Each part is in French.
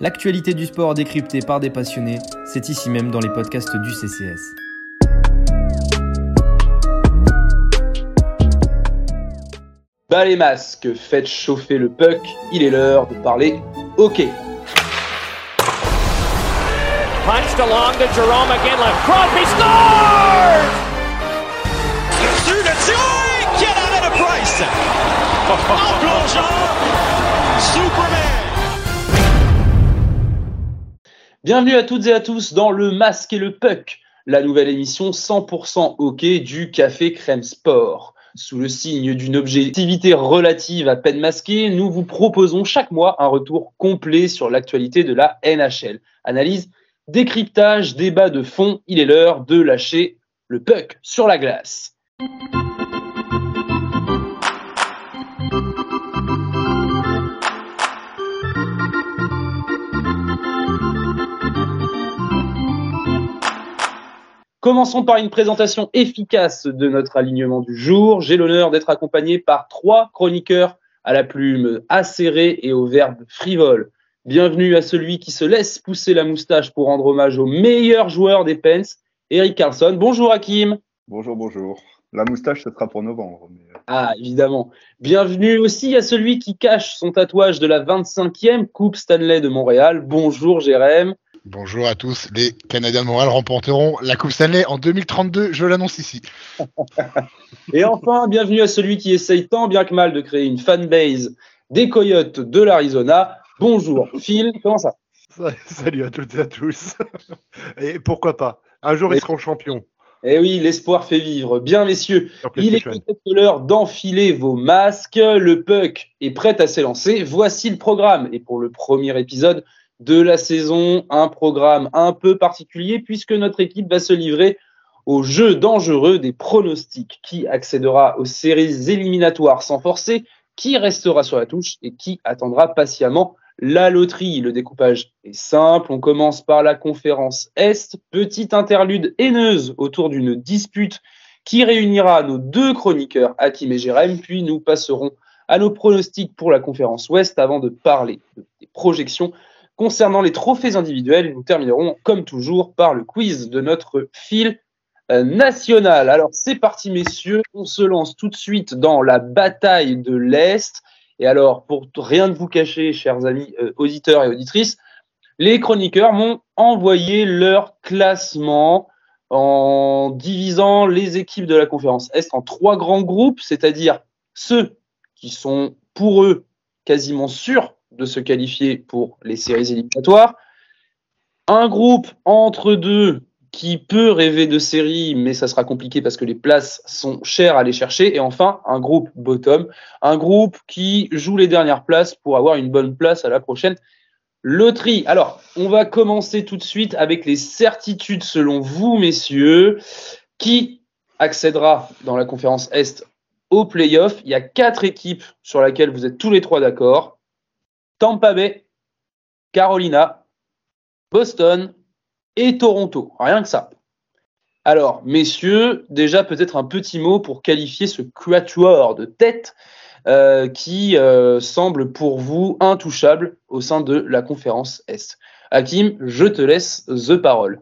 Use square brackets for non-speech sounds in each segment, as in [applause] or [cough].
L'actualité du sport décryptée par des passionnés, c'est ici même dans les podcasts du CCS. Bas les masques, faites chauffer le puck, il est l'heure de parler hockey. Punched along to Jerome again left. Crosby scores! Dessus, dessus, oui! Quelle arrêt de Price! En plongeant, Bienvenue à toutes et à tous dans Le Masque et le Puck, la nouvelle émission 100% hockey du Café Crème Sport. Sous le signe d'une objectivité relative à peine masquée, nous vous proposons chaque mois un retour complet sur l'actualité de la NHL. Analyse, décryptage, débat de fond, il est l'heure de lâcher le puck sur la glace. Commençons par une présentation efficace de notre alignement du jour. J'ai l'honneur d'être accompagné par trois chroniqueurs à la plume acérée et au verbe frivole. Bienvenue à celui qui se laisse pousser la moustache pour rendre hommage au meilleur joueur des Pens, Eric Carlson. Bonjour Hakim. Bonjour, bonjour. La moustache, ce sera pour novembre. Mais... euh, Ah, évidemment. Bienvenue aussi à celui qui cache son tatouage de la 25e Coupe Stanley de Montréal. Bonjour Jérém. Bonjour à tous. Les Canadiens de Montréal remporteront la Coupe Stanley en 2032. Je l'annonce ici. Et enfin, bienvenue à celui qui essaye tant bien que mal de créer une fanbase des Coyotes de l'Arizona. Bonjour Phil, comment ça Salut à toutes et à tous. Et pourquoi pas? Un jour, Et- ils seront champions. Eh oui, l'espoir fait vivre. Bien messieurs, il est peut-être l'heure d'enfiler vos masques. Le puck est prêt à s'élancer. Voici le programme. Et pour le premier épisode de la saison, un programme un peu particulier puisque notre équipe va se livrer au jeu dangereux des pronostics. Qui accédera aux séries éliminatoires sans forcer Qui restera sur la touche Et qui attendra patiemment la loterie? Le découpage est simple. On commence par la conférence Est. Petite interlude haineuse autour d'une dispute qui réunira nos deux chroniqueurs, Hakim et Jérém, puis nous passerons à nos pronostics pour la conférence Ouest avant de parler des projections concernant les trophées individuels. Nous terminerons, comme toujours, par le quiz de notre fil euh, national. Alors, c'est parti, messieurs. On se lance tout de suite dans la bataille de l'Est. Et alors, pour rien de vous cacher, chers amis euh, auditeurs et auditrices, les chroniqueurs m'ont envoyé leur classement en divisant les équipes de la conférence Est en trois grands groupes, c'est-à-dire ceux qui sont pour eux quasiment sûrs de se qualifier pour les séries éliminatoires, un groupe entre deux qui peut rêver de séries, mais ça sera compliqué parce que les places sont chères à aller chercher, et enfin un groupe bottom, un groupe qui joue les dernières places pour avoir une bonne place à la prochaine loterie. Alors, on va commencer tout de suite avec les certitudes selon vous, messieurs. Qui accédera dans la conférence Est au playoff? Il y a quatre équipes sur lesquelles vous êtes tous les trois d'accord. Tampa Bay, Carolina, Boston et Toronto. Rien que ça. Alors, messieurs, déjà peut-être un petit mot pour qualifier ce quatuor de tête euh, qui euh, semble pour vous intouchable au sein de la conférence Est. Hakim, je te laisse the parole.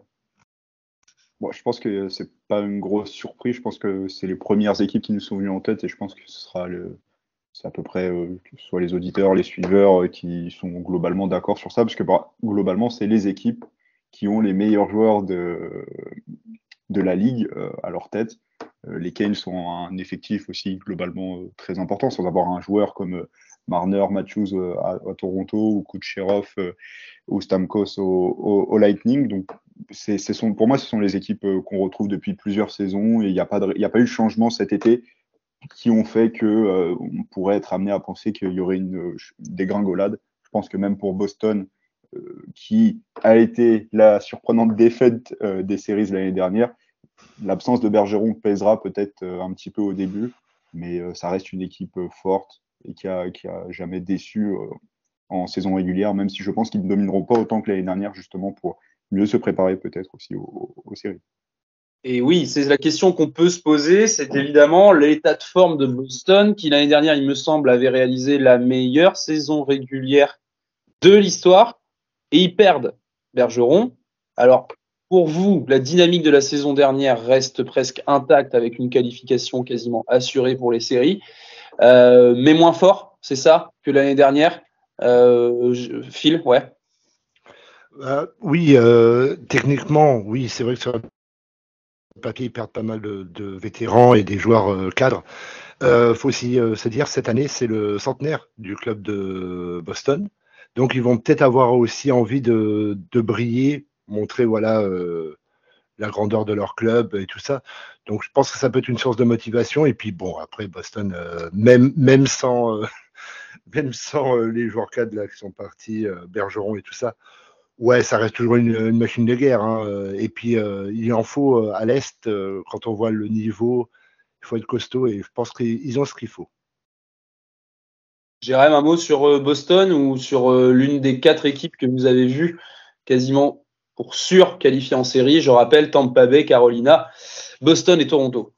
Bon, je pense que c'est pas une grosse surprise. Je pense que c'est les premières équipes qui nous sont venues en tête et je pense que ce sera le. C'est à peu près euh, que ce soit les auditeurs, les suiveurs euh, qui sont globalement d'accord sur ça, parce que bah, globalement, c'est les équipes qui ont les meilleurs joueurs de, de la ligue euh, à leur tête. Les Canes sont un effectif aussi globalement très important, sans avoir un joueur comme Marner, Matthews à, Toronto ou Kucherov ou Stamkos au, Lightning. Donc, pour moi, ce sont les équipes qu'on retrouve depuis plusieurs saisons et il n'y a, a pas eu de changement cet été qui ont fait que euh, on pourrait être amené à penser qu'il y aurait une, euh, dégringolade. Je pense que même pour Boston, euh, qui a été la surprenante défaite euh, des séries l'année dernière, l'absence de Bergeron pèsera peut-être un petit peu au début, mais ça reste une équipe forte et qui a, qui a jamais déçu en saison régulière, même si je pense qu'ils ne domineront pas autant que l'année dernière, justement pour mieux se préparer peut-être aussi aux séries. Et oui, c'est la question qu'on peut se poser, c'est évidemment l'état de forme de Boston, qui l'année dernière, il me semble, avait réalisé la meilleure saison régulière de l'histoire. et ils perdent Bergeron. Alors, pour vous, la dynamique de la saison dernière reste presque intacte avec une qualification quasiment assurée pour les séries, euh, mais moins fort, c'est ça, que l'année dernière. Euh, Phil, ouais. Euh, oui, euh, techniquement, oui, c'est vrai que sur le papier, ils perdent pas mal de, de vétérans et des joueurs euh, cadres. Euh, faut aussi euh, se dire, cette année, c'est le centenaire du club de Boston. Donc, ils vont peut-être avoir aussi envie de, de briller, montrer voilà la grandeur de leur club et tout ça. Donc, je pense que ça peut être une source de motivation. Et puis, bon, après, Boston, euh, même, même sans, euh, [laughs] même sans euh, les joueurs cadres là, qui sont partis, Bergeron et tout ça, Ouais, ça reste toujours une, machine de guerre. hein. Euh, Et puis, euh, il en faut euh, à l'Est, quand on voit le niveau, il faut être costaud et je pense qu'ils ont ce qu'il faut. Jérém, un mot sur Boston ou sur l'une des quatre équipes que vous avez vues quasiment pour sûr qualifiées en série? Je rappelle Tampa Bay, Carolina, Boston et Toronto.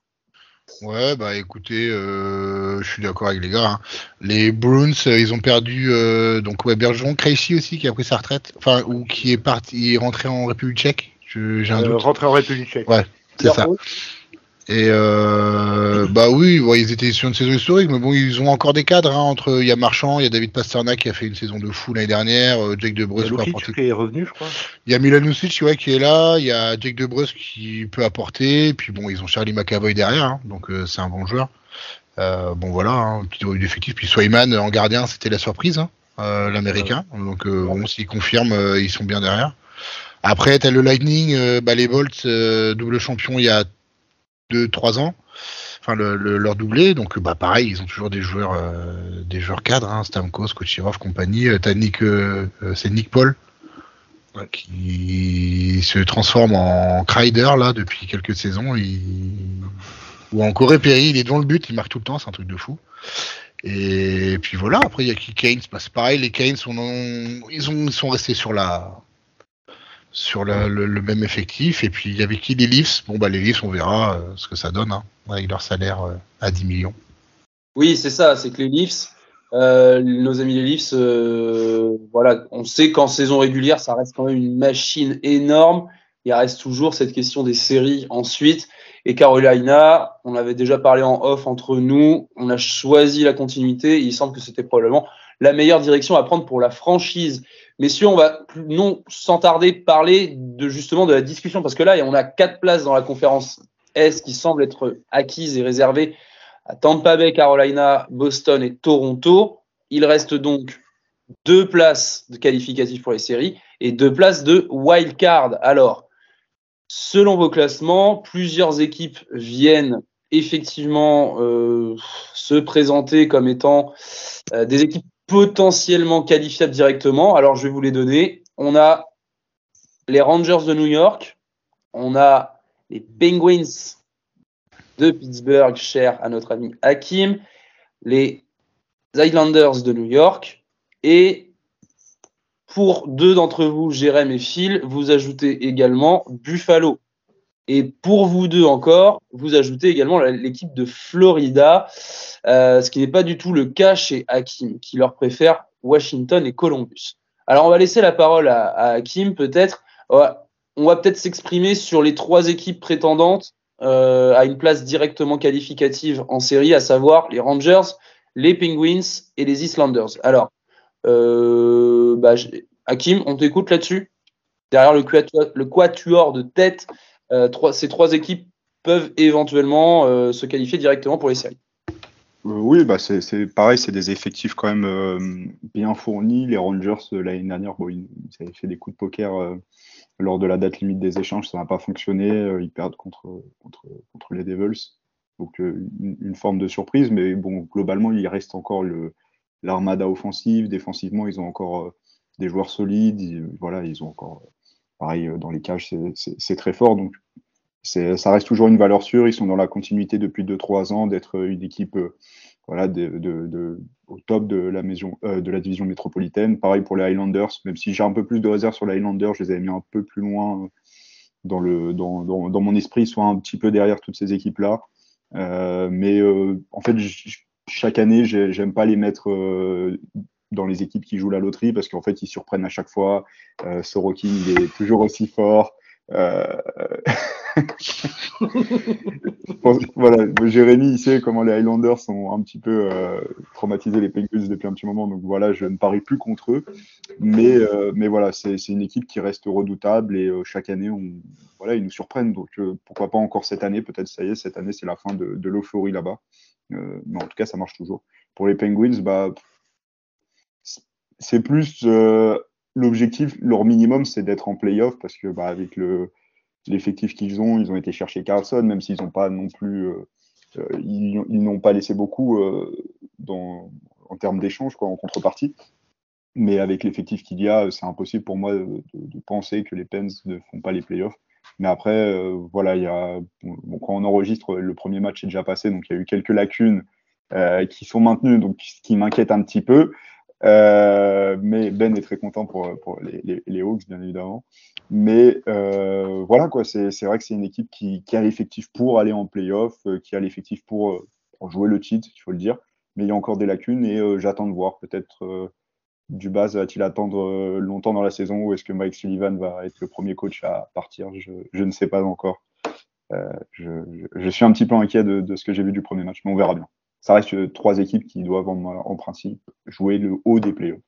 Ouais, bah écoutez, euh, je suis d'accord avec les gars. hein. Les Bruins, euh, ils ont perdu euh, donc ouais, Bergeron, Krejci aussi qui a pris sa retraite, enfin ou qui est parti, il est rentré en République Tchèque. Je- J'ai un Euh, doute. rentrer en République tchèque. Ouais. C'est ça. Et euh, bah oui, ouais, ils étaient sur une saison historique, mais bon, ils ont encore des cadres. Hein, entre il y a Marchand, il y a David Pasternak qui a fait une saison de fou l'année dernière, euh, Jake DeBrus Lukic apporter. qui est revenu, je crois. Il y a Milan Lucic, ouais, qui est là. Il y a Jake DeBrus qui peut apporter. Puis bon, ils ont Charlie McAvoy derrière, hein, donc euh, c'est un bon joueur. Euh, bon voilà, hein, petit revue d'effectif. Puis Swayman en gardien, c'était la surprise, hein, l'américain. Donc bon, s'ils confirment, ils sont bien derrière. Après, t'as le Lightning, bah, les Bolts, double champion il y a 2-3 ans. Enfin, le, le- leur doublé. Donc, bah, pareil, ils ont toujours des joueurs, euh, des joueurs cadres, hein, Stamkos, Kochirov, compagnie. Euh, T'as euh, c'est Nick Paul qui se transforme en Kreider là depuis quelques saisons. Ou en Corée Perry, il est devant le but, il marque tout le temps, c'est un truc de fou. Et puis voilà, après il y a qui Keynes, bah, c'est pareil, les Keynes on ils sont restés sur la sur le, même effectif. Et puis il y avait qui les Leafs? Bon bah les Leafs on verra euh, ce que ça donne hein, avec leur salaire euh, à 10 millions. Oui, c'est ça, c'est que les Leafs, euh, nos amis les Leafs, voilà, on sait qu'en saison régulière, ça reste quand même une machine énorme. Il reste toujours cette question des séries ensuite. Et Carolina, on avait déjà parlé en off entre nous, on a choisi la continuité. Il semble que c'était probablement la meilleure direction à prendre pour la franchise. Messieurs, on va non sans tarder parler de justement de la discussion parce que là, on a quatre places dans la conférence Est qui semblent être acquises et réservées à Tampa Bay, Carolina, Boston et Toronto. Il reste donc deux places de qualificatifs pour les séries et deux places de wild card. Alors, selon vos classements, plusieurs équipes viennent effectivement euh, se présenter comme étant euh, des équipes potentiellement qualifiables directement. Alors, je vais vous les donner. On a les Rangers de New York, on a les Penguins de Pittsburgh, cher à notre ami Hakim, les Islanders de New York, et pour deux d'entre vous, Jérém et Phil, vous ajoutez également Buffalo. Et pour vous deux encore, vous ajoutez également l'équipe de Florida, euh, ce qui n'est pas du tout le cas chez Hakim, qui leur préfère Washington et Columbus. Alors on va laisser la parole à, à Hakim peut-être. On va peut-être s'exprimer sur les trois équipes prétendantes euh, à une place directement qualificative en série, à savoir les Rangers, les Penguins et les Islanders. Alors, euh, bah, Hakim, on t'écoute là-dessus? Derrière le quatuor, le quatuor de tête, euh, ces trois équipes peuvent éventuellement euh, se qualifier directement pour les séries. Euh, oui, bah c'est pareil, c'est des effectifs quand même bien fournis. Les Rangers, l'année dernière, ils, avaient fait des coups de poker lors de la date limite des échanges, ça n'a pas fonctionné. ils perdent contre, contre, les Devils. Donc, une, forme de surprise, mais bon, globalement, il reste encore l'armada offensive. Défensivement, ils ont encore des joueurs solides. Ils- voilà, ils ont encore, pareil, euh, dans les cages, c'est- très fort. Donc, ça reste toujours une valeur sûre. Ils sont dans la continuité depuis 2-3 ans d'être une équipe euh, voilà, de, au top de la, maison, euh, de la division métropolitaine. Pareil pour les Highlanders, même si j'ai un peu plus de réserve sur les Highlanders, je les avais mis un peu plus loin dans, le, dans, dans, mon esprit, soit un petit peu derrière toutes ces équipes-là. Mais en fait, chaque année, j'ai- j'aime pas les mettre dans les équipes qui jouent la loterie parce qu'en fait, ils surprennent à chaque fois. Euh, Sorokin, il est toujours aussi fort. Euh... [laughs] voilà, Jérémy, il sait comment les Highlanders sont un petit peu euh, traumatisés les Penguins depuis un petit moment, donc voilà, je ne parie plus contre eux. Mais, euh, mais voilà, c'est une équipe qui reste redoutable et chaque année, voilà, ils nous surprennent. Donc pourquoi pas encore cette année Peut-être ça y est, cette année, c'est la fin de, l'euphorie là-bas. Mais en tout cas, ça marche toujours. Pour les Penguins, bah, c'est plus l'objectif, leur minimum, c'est d'être en playoff parce que bah, avec le l'effectif qu'ils ont, ils ont été chercher Carlson, même s'ils n'ont pas non plus, euh, euh, ils, n'ont pas laissé beaucoup euh, en termes d'échange, quoi, en contrepartie. Mais avec l'effectif qu'il y a, c'est impossible pour moi de, penser que les Pens ne font pas les playoffs. Mais après, euh, voilà, quand on enregistre, le premier match est déjà passé, donc il y a eu quelques lacunes euh, qui sont maintenues, donc ce qui m'inquiète un petit peu. Euh, mais Ben est très content pour, les, Hawks, bien évidemment. Mais euh, voilà, quoi, c'est vrai que c'est une équipe qui, a l'effectif pour aller en playoff, euh, qui a l'effectif pour, jouer le titre, il faut le dire. Mais il y a encore des lacunes et j'attends de voir. Peut-être Dubas va-t-il attendre longtemps dans la saison ou est-ce que Mike Sullivan va être le premier coach à partir? Je, ne sais pas encore. Je, suis un petit peu inquiet de ce que j'ai vu du premier match, mais on verra bien ça reste trois équipes qui doivent en, principe jouer le haut des playoffs.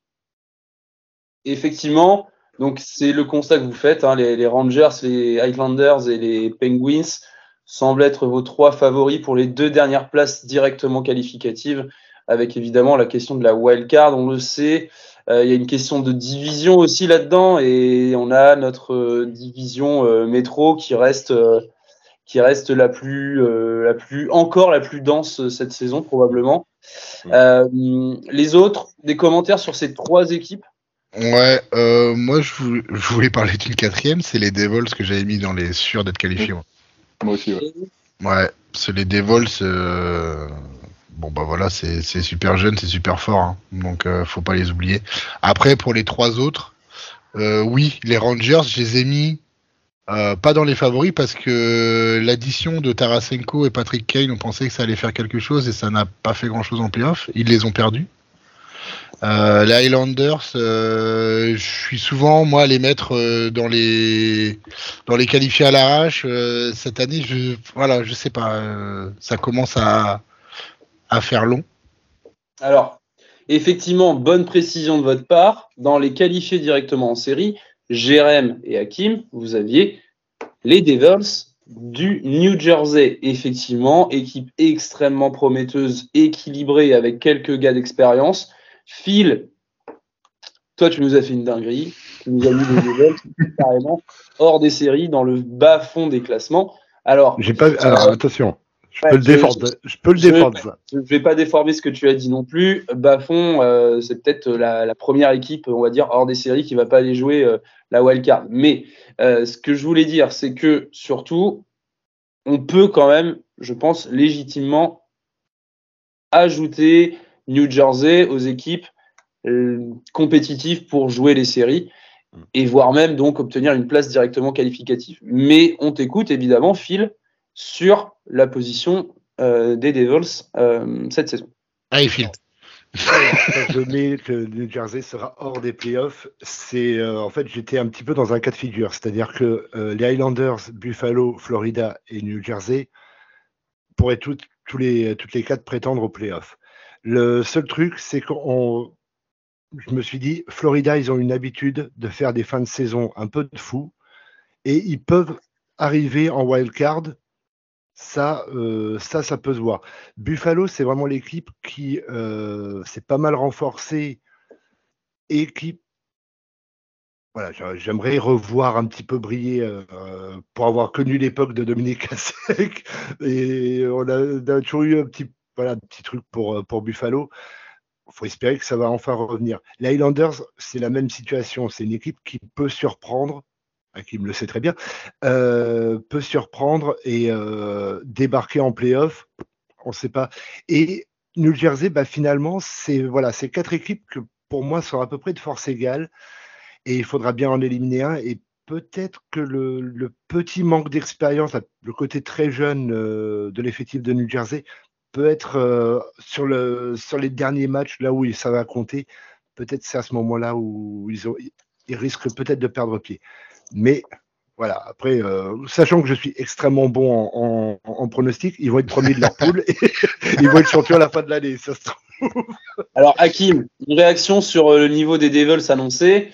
Effectivement, donc c'est le constat que vous faites. Hein, les, Rangers, les Highlanders et les Penguins semblent être vos trois favoris pour les deux dernières places directement qualificatives, avec évidemment la question de la wild card. On le sait, euh, il y a une question de division aussi là-dedans, et on a notre euh, division euh, métro qui reste qui reste la plus, euh, la plus encore la plus dense cette saison probablement. Euh, les autres, des commentaires sur ces trois équipes? Ouais, euh, moi je, voulais, je voulais parler d'une quatrième, c'est les Devils que j'avais mis dans les sûrs d'être qualifiés. Moi. moi. aussi, ouais. Ouais, c'est les Devils. Euh... Bon bah voilà, c'est super jeune, c'est super fort, hein. donc euh, faut pas les oublier. Après pour les trois autres, oui, les Rangers, je les ai mis euh, pas dans les favoris parce que l'addition de Tarasenko et Patrick Kane, on pensait que ça allait faire quelque chose et ça n'a pas fait grand chose en playoff. Ils les ont perdus. Euh, les Highlanders, euh, je suis souvent moi à les mettre dans les dans les qualifiés à l'arrache. Cette année, je voilà, je sais pas, ça commence à à faire long. Alors, effectivement, bonne précision de votre part. Dans les qualifiés directement en série, Jérém et Hakim, vous aviez les Devils du New Jersey. Effectivement, équipe extrêmement prometteuse, équilibrée avec quelques gars d'expérience. Phil, toi, tu nous as fait une dinguerie. Tu nous as mis les Devils [laughs] carrément hors des séries, dans le bas fond des classements. Alors, j'ai pas. Alors, attention. Je peux, ouais, le défendre. Je, je peux le défendre. Je, je vais pas déformer ce que tu as dit non plus. Bafon, euh, c'est peut-être la, la, première équipe, on va dire, hors des séries qui va pas aller jouer euh, la wildcard. Mais euh, ce que je voulais dire, c'est que surtout, on peut quand même, je pense, légitimement ajouter New Jersey aux équipes euh, compétitives pour jouer les séries et voire même donc obtenir une place directement qualificative. Mais on t'écoute évidemment, Phil sur la position euh, des Devils euh, cette saison. Allez, Phil. [laughs] je mets que New Jersey sera hors des playoffs. C'est euh, en fait j'étais un petit peu dans un cas de figure, c'est-à-dire que euh, les Highlanders, Buffalo, Florida et New Jersey pourraient tout, tous les, toutes les quatre prétendre aux playoffs. Le seul truc, c'est qu'on, je me suis dit, Florida, ils ont une habitude de faire des fins de saison un peu de fou et ils peuvent arriver en wild card ça, euh, ça, ça peut se voir. Buffalo, c'est vraiment l'équipe qui euh, s'est pas mal renforcée et qui, voilà, j'aimerais revoir un petit peu briller euh, pour avoir connu l'époque de Dominique Cassec. [laughs] Et on a, toujours eu un petit, voilà, un petit truc pour, pour Buffalo. Faut espérer que ça va enfin revenir. Les Highlanders, c'est la même situation. C'est une équipe qui peut surprendre qui me le sait très bien, euh, peut surprendre et euh, débarquer en playoff. On ne sait pas. Et New Jersey, bah, finalement, c'est voilà, c'est quatre équipes que pour moi sont à peu près de force égale. Et il faudra bien en éliminer un. Et peut-être que le, petit manque d'expérience, le côté très jeune euh, de l'effectif de New Jersey, peut être sur, le, sur les derniers matchs, là où ça va compter, peut-être c'est à ce moment-là où ils risquent peut-être de perdre pied. Mais voilà, après, euh, sachant que je suis extrêmement bon en, en, pronostic, ils vont être premiers de leur [laughs] poule et ils vont être champions à la fin de l'année, ça se trouve. Alors, Hakim, une réaction sur euh, le niveau des Devils annoncé.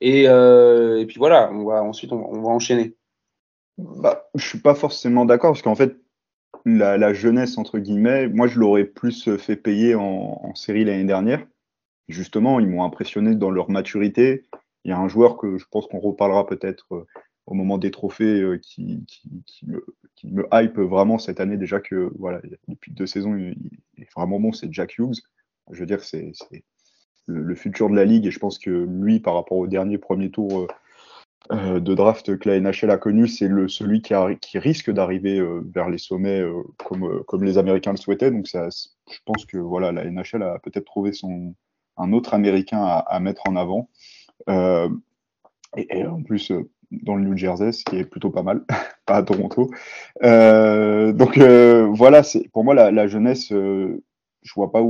Et, euh, et puis voilà, on va, ensuite, on, on va enchaîner. Bah, je suis pas forcément d'accord parce qu'en fait, la, la, jeunesse, entre guillemets, moi, je l'aurais plus fait payer en, en série l'année dernière. Justement, ils m'ont impressionné dans leur maturité. Il y a un joueur que je pense qu'on reparlera peut-être euh, au moment des trophées euh, qui, me, hype vraiment cette année. Déjà que voilà depuis deux saisons il, est vraiment bon c'est Jack Hughes. Je veux dire c'est le, futur de la ligue. Et je pense que lui par rapport au dernier premier tour euh, de draft que la NHL a connu c'est celui qui, risque d'arriver vers les sommets comme comme les Américains le souhaitaient. Donc je pense que voilà la NHL a peut-être trouvé son un autre Américain à mettre en avant et, et, en plus dans le New Jersey, ce qui est plutôt pas mal, [laughs] pas à Toronto. Euh, donc euh, voilà, pour moi la, jeunesse. Euh, je vois pas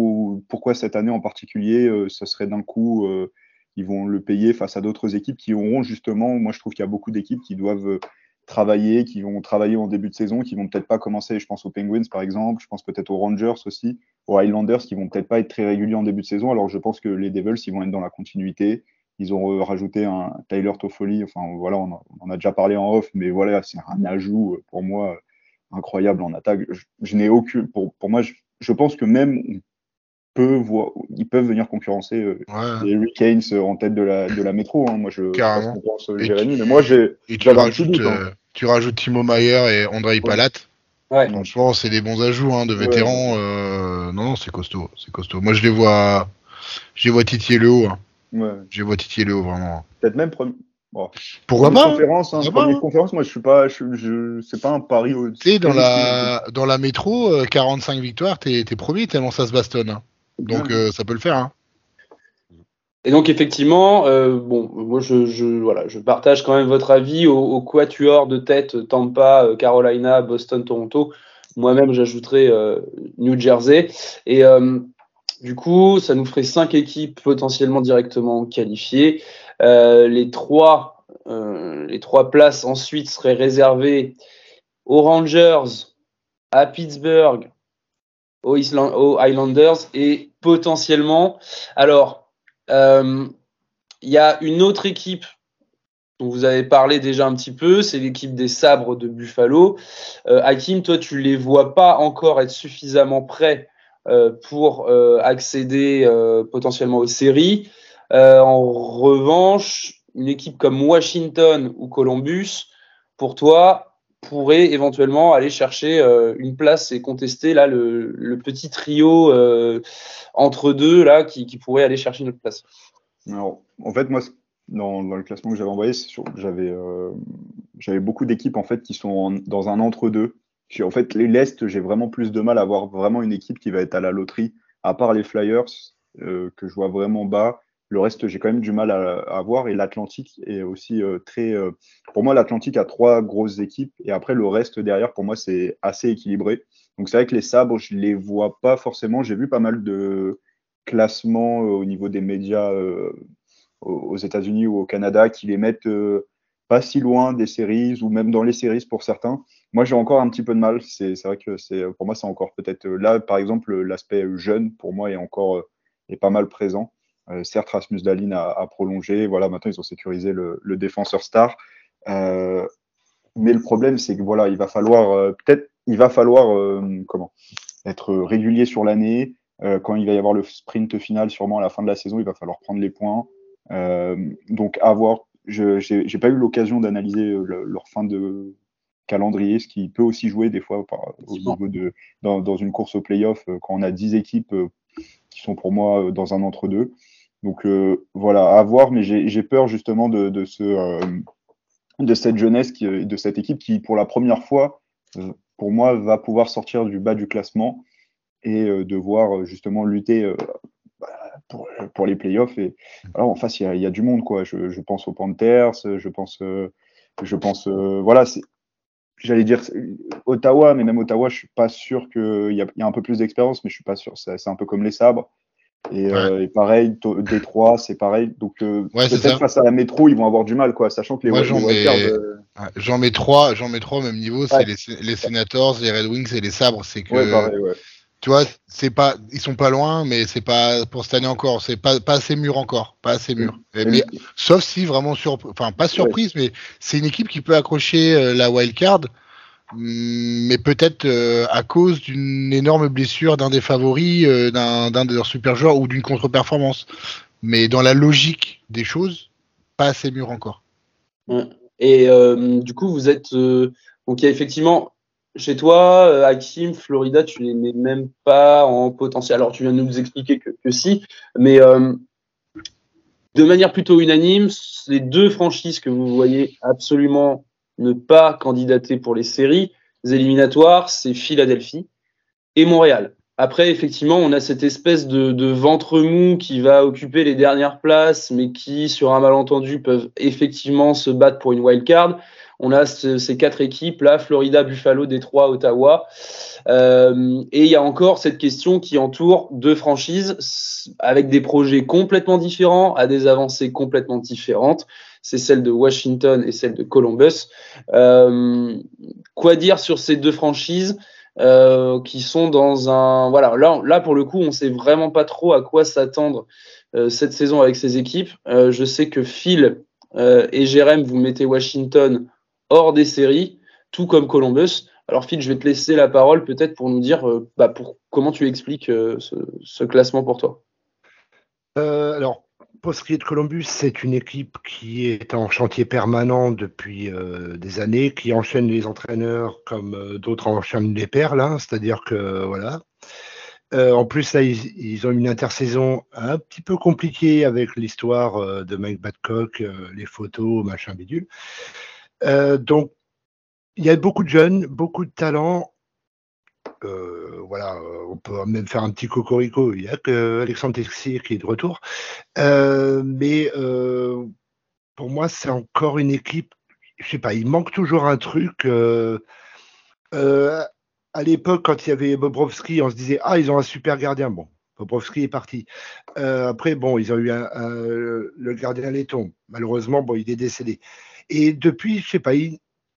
pourquoi cette année en particulier, euh, ce serait d'un coup, euh, ils vont le payer face à d'autres équipes qui auront justement. Moi, je trouve qu'il y a beaucoup d'équipes qui doivent travailler, qui vont travailler en début de saison, qui vont peut-être pas commencer. Je pense aux Penguins par exemple, je pense peut-être aux Rangers aussi, aux Highlanders qui vont peut-être pas être très réguliers en début de saison. Alors je pense que les Devils, ils vont être dans la continuité. Ils ont rajouté un Tyler Toffoli. Enfin, voilà, on, en a déjà parlé en off, mais voilà, c'est un ajout euh, pour moi incroyable en attaque. Je, je n'ai aucune. Pour, pour moi, je, je, pense que même on peut voir, ils peuvent venir concurrencer euh, ouais. les Hurricanes en tête de la, de la métro. Hein. Moi, je Carrément. pense Jérémy, mais moi, j'ai. Et tu rajoutes, doute, hein. euh, tu rajoutes Timo Mayer et Andrei ouais. Palat. Ouais. Franchement, c'est des bons ajouts hein, de vétérans. Ouais. Euh, non, non, c'est costaud, c'est costaud. Moi, je les vois, je les vois titiller le haut. Ouais. Je vois titiller le haut vraiment. Peut-être même premier. Bon. Pourquoi pas? conférence, hein, Pourquoi première conférence, moi je suis pas, je, je c'est pas un pari. Tu sais, dans la dans la métro, euh, 45 victoires, t'es es premier tellement ça se bastonne. Hein. Donc euh, ça peut le faire. Hein. Et donc effectivement, euh, bon, moi je, je, voilà, je partage quand même votre avis au, au quatuor de tête Tampa, Carolina, Boston, Toronto. Moi-même, j'ajouterais euh, New Jersey. Et euh, du coup, ça nous ferait cinq équipes potentiellement directement qualifiées. Euh, les trois, euh, les trois places ensuite seraient réservées aux Rangers, à Pittsburgh, aux, Island aux Islanders et potentiellement. Alors, il euh, y a une autre équipe dont vous avez parlé déjà un petit peu, c'est l'équipe des sabres de Buffalo. Hakim, toi, tu les vois pas encore être suffisamment prêts pour euh, accéder euh, potentiellement aux séries. Euh, en revanche, une équipe comme Washington ou Columbus, pour toi, pourrait éventuellement aller chercher euh, une place et contester là le, petit trio entre deux là qui, pourrait aller chercher une autre place. Alors, en fait, moi, dans, le classement que j'avais envoyé, j'avais beaucoup d'équipes en fait qui sont dans un en fait, les l'Est, j'ai vraiment plus de mal à voir vraiment une équipe qui va être à la loterie, à part les Flyers, euh, que je vois vraiment bas. Le reste, j'ai quand même du mal à, à voir. Et l'Atlantique est aussi euh, très. Euh, pour moi, l'Atlantique a trois grosses équipes. Et après, le reste derrière, pour moi, c'est assez équilibré. Donc, c'est vrai que les sabres, je les vois pas forcément. J'ai vu pas mal de classements au niveau des médias aux États-Unis ou au Canada qui les mettent pas si loin des séries ou même dans les séries pour certains. Moi, j'ai encore un petit peu de mal. C'est vrai que pour moi, c'est encore peut-être là, par exemple, l'aspect jeune pour moi est encore est pas mal présent. Euh, certes, Rasmus Dahlin a, prolongé. Voilà, maintenant ils ont sécurisé le, défenseur star. Euh, mais le problème, c'est que voilà, il va falloir euh, peut-être, il va falloir euh, comment être régulier sur l'année. Euh, quand il va y avoir le sprint final, sûrement à la fin de la saison, il va falloir prendre les points. donc, avoir je n'ai pas eu l'occasion d'analyser le, leur fin de calendrier, ce qui peut aussi jouer des fois par, au niveau de dans, dans, une course au playoff quand on a 10 équipes qui sont pour moi dans un entre-deux. Donc euh, voilà, à voir, mais j'ai peur justement de, de, ce, euh, de cette jeunesse, qui, de cette équipe qui, pour la première fois, pour moi, va pouvoir sortir du bas du classement et euh, devoir justement lutter pour, pour, les playoffs. Et alors, en face, il y a, y a, du monde, quoi. Je, je, pense aux Panthers, je pense, je pense, voilà, j'allais dire Ottawa, mais même Ottawa, je suis pas sûr qu'il y, y, a un peu plus d'expérience, mais je suis pas sûr. C'est un peu comme les sabres. Et, euh, et pareil, Détroit, c'est pareil. Donc euh, Ouais, peut-être face à la métro, ils vont avoir du mal, quoi, sachant que les, les j'en mets- euh, Ouais, J'en mets trois, j'en mets trois au même niveau, c'est Ouais. les, les Senators, les Red Wings et les Sabres. C'est que, ouais, pareil, ouais. Tu vois, c'est pas, ils sont pas loin, mais c'est pas pour cette année encore. C'est pas, pas assez mûr encore, pas assez mûr. Et- Et- mais sauf si vraiment sur, enfin pas surprise, mais c'est une équipe qui peut accrocher euh, la wild card, hum, mais peut-être euh, à cause d'une énorme blessure d'un des favoris, euh, d'un de leurs super joueurs ou d'une contre-performance. Mais dans la logique des choses, pas assez mûr encore. Et euh, du coup, vous êtes. donc, il y a effectivement, chez toi, euh, Hakim, Florida, tu les mets même pas en potentiel. Alors, tu viens de nous expliquer que, si, mais euh, de manière plutôt unanime, les deux franchises que vous voyez absolument ne pas candidater pour les séries éliminatoires, c'est Philadelphie et Montréal. Après, effectivement, on a cette espèce de, de ventre mou qui va occuper les dernières places, mais qui, sur un malentendu, peuvent effectivement se battre pour une wild card. On a ce- ces quatre équipes là, Florida, Buffalo, Détroit, Ottawa. Euh, et il y a encore cette question qui entoure deux franchises avec des projets complètement différents, à des avancées complètement différentes. C'est celle de Washington et celle de Columbus. Euh, quoi dire sur ces deux franchises euh, qui sont dans un voilà là là pour le coup on sait vraiment pas trop à quoi s'attendre cette saison avec ces équipes. Je sais que Phil et Jérém vous mettez Washington hors des séries, tout comme Columbus. Alors Phil, je vais te laisser la parole peut-être pour nous dire euh, bah, pour comment tu expliques euh, ce, classement pour toi. Euh, alors, pour ce de Columbus, c'est une équipe qui est en chantier permanent depuis des années, qui enchaîne les entraîneurs comme d'autres enchaînent les perles, c'est-à-dire que voilà. En plus, là, ils, ils ont une intersaison un petit peu compliquée avec l'histoire de Mike Babcock, euh, les photos, machin bidule. Euh, donc, il y a beaucoup de jeunes, beaucoup de talents. Euh, voilà, euh, on peut même faire un petit cocorico. Il y a Alexandre Texier qui est de retour. Mais pour moi, c'est encore une équipe. Je sais pas, il manque toujours un truc. à l'époque, quand il y avait Bobrovski, on se disait ah ils ont un super gardien. Bon, Bobrovski est parti. Après, bon, ils ont eu un- le gardien laiton. Malheureusement, bon, il est décédé. Et depuis, je sais pas,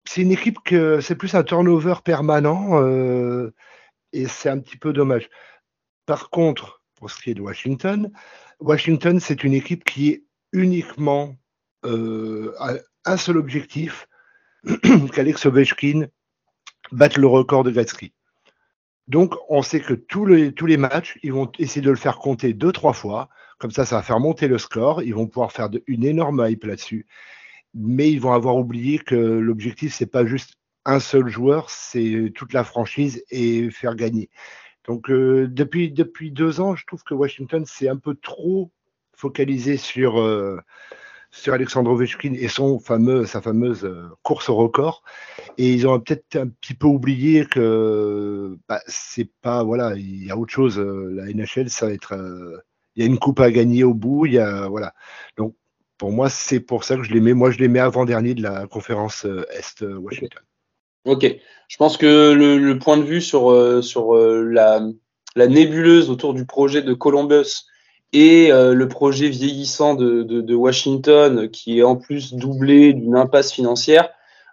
c'est une équipe que c'est plus un turnover permanent euh, et c'est un petit peu dommage. Par contre, pour ce qui est de Washington, Washington, c'est une équipe qui est uniquement euh, un seul objectif, [clears throat] qu'Alex Ovechkin batte le record de Gretzky. Donc, on sait que tous les, matchs, ils vont essayer de le faire compter deux, trois fois. Comme ça, ça va faire monter le score. Ils vont pouvoir faire une énorme hype là-dessus. Mais ils vont avoir oublié que l'objectif, c'est pas juste un seul joueur, c'est toute la franchise et faire gagner. Donc, euh, depuis, depuis deux ans, je trouve que Washington, c'est un peu trop focalisé sur, euh, sur Alexandre Ovechkin et son fameux, sa fameuse euh, course au record. Et ils ont peut-être un petit peu oublié que bah, c'est pas voilà, il y a autre chose. La NHL, ça va être, il y a une coupe à gagner au bout. Y a voilà. Donc pour moi, c'est pour ça que je les mets. Moi, je les mets avant dernier de la conférence euh, Est euh, Washington. Ok, je pense que le, le point de vue sur, euh, sur la, la nébuleuse autour du projet de Columbus et euh, le projet vieillissant de, de, de Washington, qui est en plus doublé d'une impasse financière,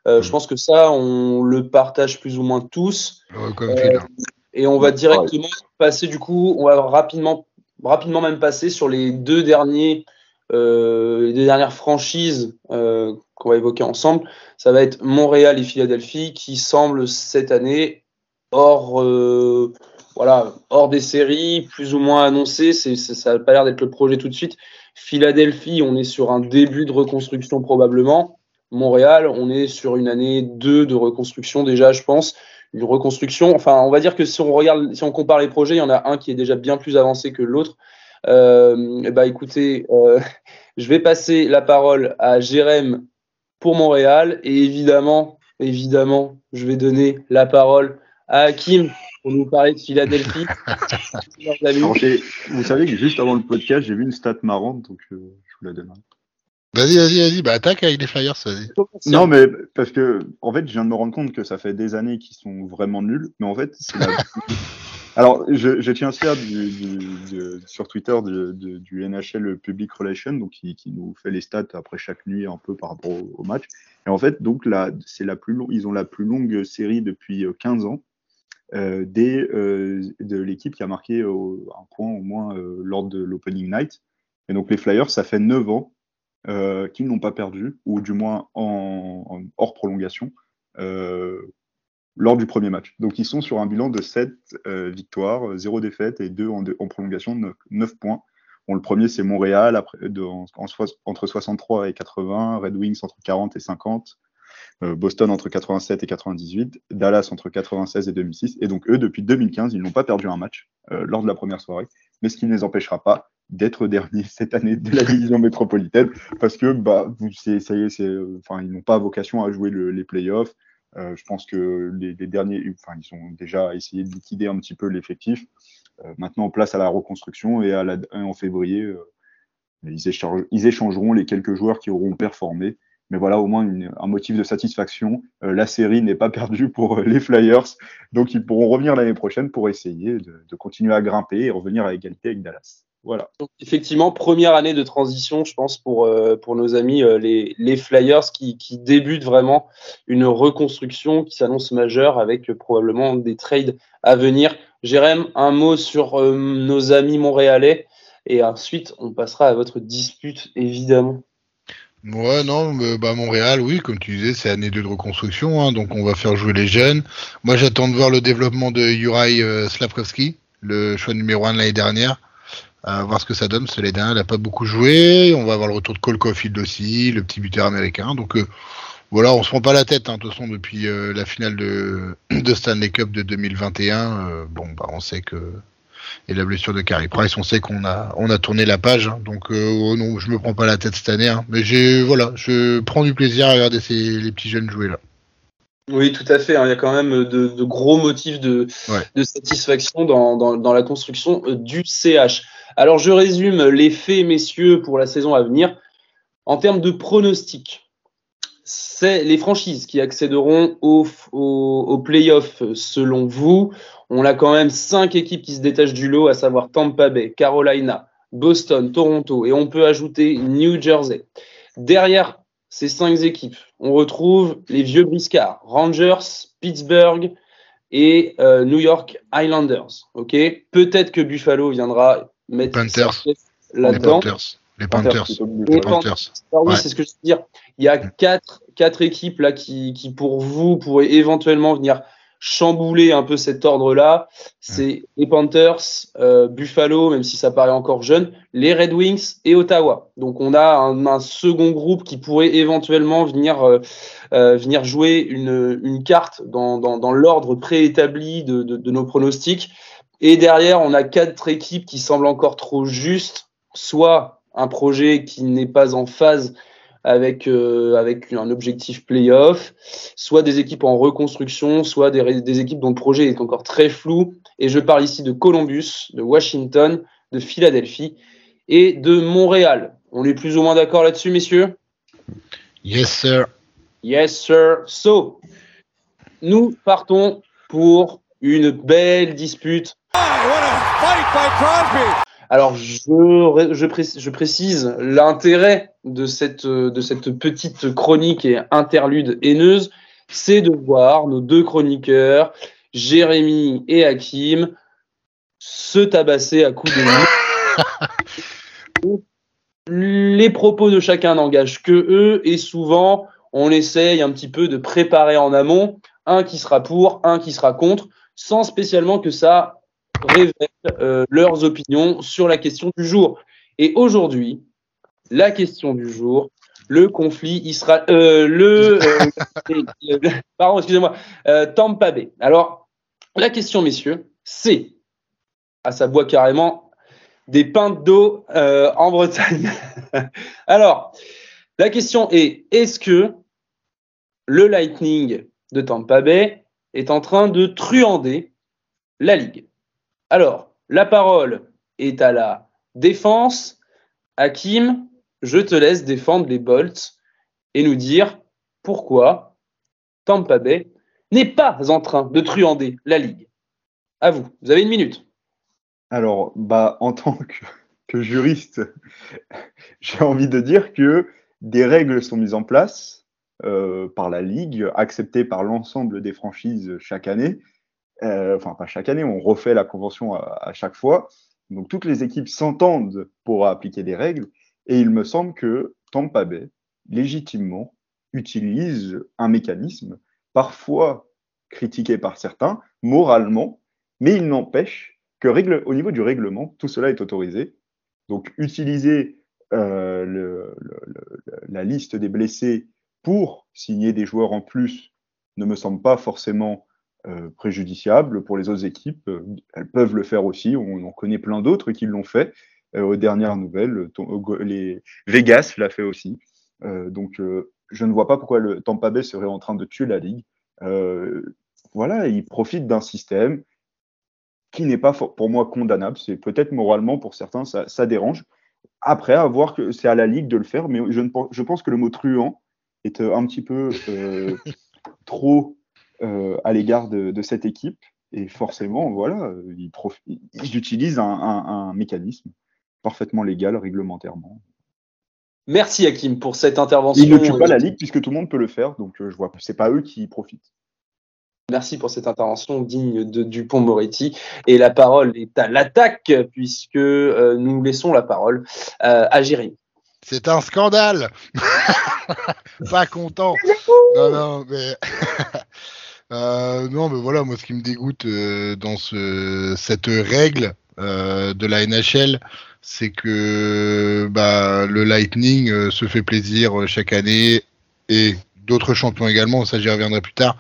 euh, je pense que ça, on le partage plus ou moins tous. Comme Euh, Phil, hein. Et on va directement passer du coup, on va rapidement, rapidement même passer sur les deux derniers, les deux dernières franchises euh, qu'on va évoquer ensemble. Ça va être Montréal et Philadelphie qui semblent cette année hors, euh, voilà, hors des séries, plus ou moins annoncées. C'est- ça n'a pas l'air d'être le projet tout de suite. Philadelphie, on est sur un début de reconstruction probablement. Montréal, on est sur une année 2 de reconstruction déjà, je pense une reconstruction. Enfin, on va dire que si on regarde, si on compare les projets, il y en a un qui est déjà bien plus avancé que l'autre. Euh, bah, écoutez, euh, [laughs] je vais passer la parole à Jérém pour Montréal et évidemment, évidemment, je vais donner la parole à Hakim pour nous parler de Philadelphie. [laughs] Alors, vous savez que juste avant le podcast, j'ai vu une stat marrante, donc euh, je vous la donne. Vas-y, vas-y, vas-y, bah attaque avec les Flyers, vas-y. Non, mais parce que, en fait, je viens de me rendre compte que ça fait des années qu'ils sont vraiment nuls, mais en fait, c'est la- [laughs] Alors, je, je tiens à faire du, du- du- sur Twitter du, du- du NHL Public Relations, donc qui, qui nous fait les stats après chaque nuit un peu par rapport au, au match. Et en fait, donc là, c'est la plus long- ils ont la plus longue série depuis euh, 15 ans euh, des, euh, de l'équipe qui a marqué euh, un point au moins euh, lors de l'opening night. Et donc les Flyers, ça fait 9 ans euh, qu'ils n'ont pas perdu, ou du moins en, en- hors prolongation. Euh, lors du premier match. Donc ils sont sur un bilan de 7 euh, victoires, 0 défaite et 2 en, en prolongation, 9, 9 points. Bon, le premier c'est Montréal après, de, entre 63 et 80, Red Wings entre 40 et 50, euh, Boston entre 87 et 98, Dallas entre 96 et 2006. Et donc eux, depuis 2015, ils n'ont pas perdu un match euh, lors de la première soirée, mais ce qui ne les empêchera pas d'être derniers [laughs] cette année de la division métropolitaine, parce que bah, c'est, ça y est, c'est, enfin, ils n'ont pas vocation à jouer le- les playoffs. Euh, je pense que les, derniers, enfin, ils ont déjà essayé de liquider un petit peu l'effectif. Euh, maintenant, place à la reconstruction et à la, en février, euh, ils, échange- ils échangeront les quelques joueurs qui auront performé. Mais voilà, au moins un motif de satisfaction. Euh, la série n'est pas perdue pour euh, les Flyers, donc ils pourront revenir l'année prochaine pour essayer de, de continuer à grimper et revenir à égalité avec Dallas. Voilà. Donc, effectivement, première année de transition, je pense, pour, euh, pour nos amis euh, les, les Flyers qui, qui débutent vraiment une reconstruction qui s'annonce majeure avec euh, probablement des trades à venir. Jérém, un mot sur euh, nos amis montréalais et ensuite on passera à votre dispute, évidemment. Ouais, non, bah, Montréal, oui, comme tu disais, c'est année 2 de reconstruction, hein, donc on va faire jouer les jeunes. Moi, j'attends de voir le développement de Juraj euh, Slavkovski, le choix numéro 1 de l'année dernière, à voir ce que ça donne, dernière, il n'a pas beaucoup joué. On va avoir le retour de Cole Caulfield aussi, le petit buteur américain. Donc euh, voilà, on se prend pas la tête, hein, de toute façon, depuis euh, la finale de, [clears throat] de Stanley Cup de 2021. euh, bon, bah, on sait que et la blessure de Carey Price, on sait qu'on a on a tourné la page, hein. donc euh, oh non, je me prends pas la tête cette année, hein. mais j'ai voilà, je prends du plaisir à regarder ces les petits jeunes jouer là. Oui, tout à fait. hein. Il y a quand même de, de gros motifs de, Ouais. de satisfaction dans, dans, dans la construction euh, du CH. Alors, je résume les faits, messieurs, pour la saison à venir. En termes de pronostics, c'est les franchises qui accéderont au, au, au playoff euh, selon vous. On a quand même cinq équipes qui se détachent du lot, à savoir Tampa Bay, Carolina, Boston, Toronto, et on peut ajouter New Jersey. Derrière ces cinq équipes, on retrouve les vieux briscards, Rangers, Pittsburgh et euh, New York Islanders. Peut-être que Buffalo viendra mettre Panthers. là-dedans. Panthers, les Panthers, les. Panthers. Alors oui, Ouais. c'est ce que je veux dire. Il y a quatre, quatre équipes là qui, qui, pour vous, pourraient éventuellement venir chambouler un peu cet ordre-là. C'est les Panthers, euh, Buffalo, même si ça paraît encore jeune, les Red Wings et Ottawa. Donc on a un, un second groupe qui pourrait éventuellement venir, euh, euh, venir jouer une, une carte dans, dans, dans l'ordre préétabli de, de, de nos pronostics. Et derrière, on a quatre équipes qui semblent encore trop justes, soit un projet qui n'est pas en phase avec, euh, avec un objectif playoff, soit des équipes en reconstruction, soit des, des équipes dont le projet est encore très flou. Et je parle ici de Columbus, de Washington, de Philadelphie et de Montréal. On est plus ou moins d'accord là-dessus, messieurs? Yes sir. Yes, sir. So, nous partons pour une belle dispute Alors, je, je, pré- je précise l'intérêt de cette, de cette petite chronique et interlude haineuse, c'est de voir nos deux chroniqueurs, Jérémy et Hakim, se tabasser à coups de. [laughs] Les propos de chacun n'engagent que eux et souvent on essaye un petit peu de préparer en amont un qui sera pour, un qui sera contre, sans spécialement que ça révèle euh, leurs opinions sur la question du jour. Et aujourd'hui, la question du jour, le conflit Israël, euh, le, euh, [laughs] le- pardon, excusez-moi, Tampa Bay. Alors, la question, messieurs, c'est, ah, ça boit carrément des pintes d'eau en Bretagne. [laughs] Alors, la question est, est-ce que le Lightning de Tampa Bay est en train de truander la Ligue? Alors, la parole est à la défense. Hakim, je te laisse défendre les Bolts et nous dire pourquoi Tampa Bay n'est pas en train de truander la ligue. À vous, vous avez une minute. Alors, bah, en tant que, juriste, [laughs] j'ai envie de dire que des règles sont mises en place euh, par la ligue, acceptées par l'ensemble des franchises chaque année. Euh, enfin, pas chaque année, on refait la convention à, chaque fois. Donc, toutes les équipes s'entendent pour appliquer des règles. Et il me semble que Tampa Bay, légitimement, utilise un mécanisme, parfois critiqué par certains, moralement, mais il n'empêche que au niveau du règlement, tout cela est autorisé. Donc, utiliser euh, la liste des blessés pour signer des joueurs en plus ne me semble pas forcément euh, préjudiciable pour les autres équipes. Elles peuvent le faire aussi. On en connaît plein d'autres qui l'ont fait. Euh, aux dernières nouvelles, les Vegas l'a fait aussi. Euh, donc, euh, je ne vois pas pourquoi le Tampa Bay serait en train de tuer la ligue. Euh, voilà, il profite d'un système qui n'est pas pour moi condamnable. C'est peut-être moralement pour certains, ça, ça, dérange. Après, à voir que c'est à la ligue de le faire, mais je, ne, je pense que le mot truand est un petit peu euh, [laughs] trop euh, à l'égard de, de, cette équipe. Et forcément, voilà, ils, ils utilisent un, un, un, mécanisme parfaitement légal réglementairement. Merci Hakim pour cette intervention. Ils ne tuent pas la ligue puisque tout le monde peut le faire, donc euh, je vois, c'est pas eux qui profitent. Merci pour cette intervention digne de Dupont-Moretti. Et la parole est à l'attaque, puisque euh, nous laissons la parole euh, à Jérémy. C'est un scandale [laughs] Pas content Non, non, mais... [laughs] euh, non, mais voilà, moi, ce qui me dégoûte euh, dans ce, cette règle euh, de la NHL, c'est que bah, le Lightning euh, se fait plaisir chaque année et d'autres champions également, ça j'y reviendrai plus tard,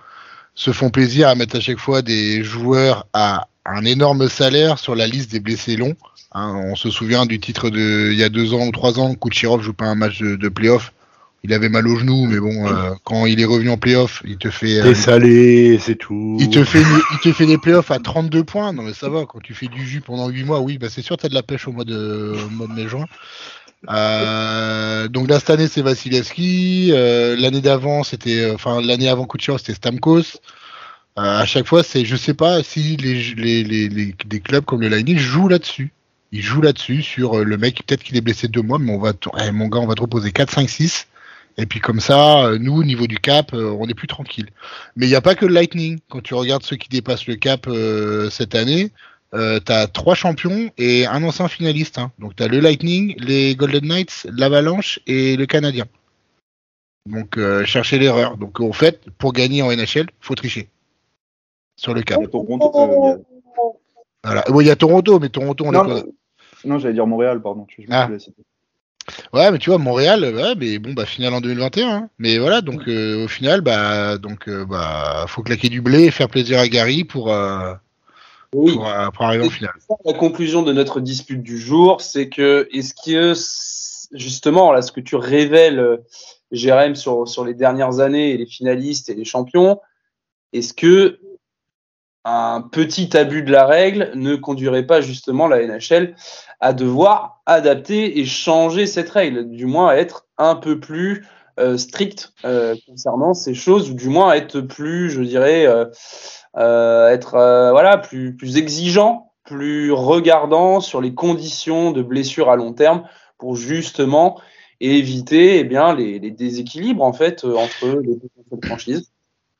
se font plaisir à mettre à chaque fois des joueurs à un énorme salaire sur la liste des blessés longs. Hein, on se souvient du titre de il y a deux ans ou trois ans, Kucherov joue pas un match de, de playoff. Il avait mal au genou, mais bon, euh, quand il est revenu en playoff, il te fait. Euh, salé, c'est tout. Il te fait, il te fait des playoffs à 32 points. Non mais ça va. Quand tu fais du jus pendant 8 mois, oui, bah c'est sûr, t'as de la pêche au mois de, au mois de mai-juin. Euh, donc là cette année c'est Vasilevski. L'année d'avant c'était, enfin l'année avant Kucherov c'était Stamkos. À chaque fois c'est, je sais pas si les les, les, les des clubs comme le Lightning jouent là-dessus. Ils jouent là-dessus sur le mec peut-être qu'il est blessé deux mois, mais on va, eh, mon gars, on va te reposer 4, 5, 6. Et puis comme ça, nous, au niveau du cap, on est plus tranquille. Mais il n'y a pas que le Lightning. Quand tu regardes ceux qui dépassent le cap euh, cette année, euh, tu as trois champions et un ancien finaliste. Hein. Donc tu as le Lightning, les Golden Knights, l'Avalanche et le Canadien. Donc euh, chercher l'erreur. Donc en fait, pour gagner en NHL, faut tricher. Sur le cap. Il y a Toronto, euh, voilà. Il y a Toronto, mais Toronto, on non, pas... non j'allais dire Montréal, pardon. Je ah. Ouais, mais tu vois, Montréal, ouais, mais bon, bah, finale en 2021. Hein. Mais voilà, donc, euh, au final, bah, donc, euh, bah, faut claquer du blé et faire plaisir à Gary pour, euh, oui. pour, pour, arriver en finale. La conclusion de notre dispute du jour, c'est que, est-ce que, justement, là, ce que tu révèles, Jérém, sur, sur les dernières années, et les finalistes et les champions, est-ce que un petit abus de la règle ne conduirait pas justement la NHL à devoir adapter et changer cette règle, du moins à être un peu plus euh, strict euh, concernant ces choses, ou du moins être plus, je dirais, euh, être voilà plus plus exigeant, plus regardant sur les conditions de blessures à long terme pour justement éviter eh bien les, les déséquilibres en fait entre les deux franchises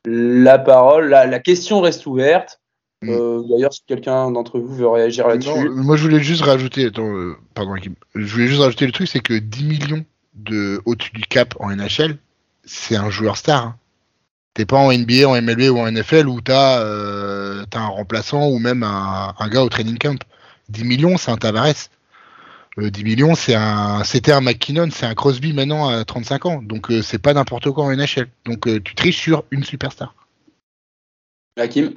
la parole, la, la question reste ouverte. Euh, D'ailleurs, si quelqu'un d'entre vous veut réagir là-dessus. Moi, je voulais juste rajouter, attends, euh, pardon, je voulais juste rajouter le truc, c'est que 10 millions de au-dessus du cap en NHL, c'est un joueur star. Hein. T'es pas en NBA, en MLB ou en NFL où t'as euh, as un remplaçant ou même un, un, gars au training camp. 10 millions, c'est un Tavares. Euh, 10 millions, c'est un, c'était un McKinnon, c'est un Crosby maintenant à 35 ans. Donc euh, c'est pas n'importe quoi en NHL. Donc euh, tu triches sur une superstar. Hakim?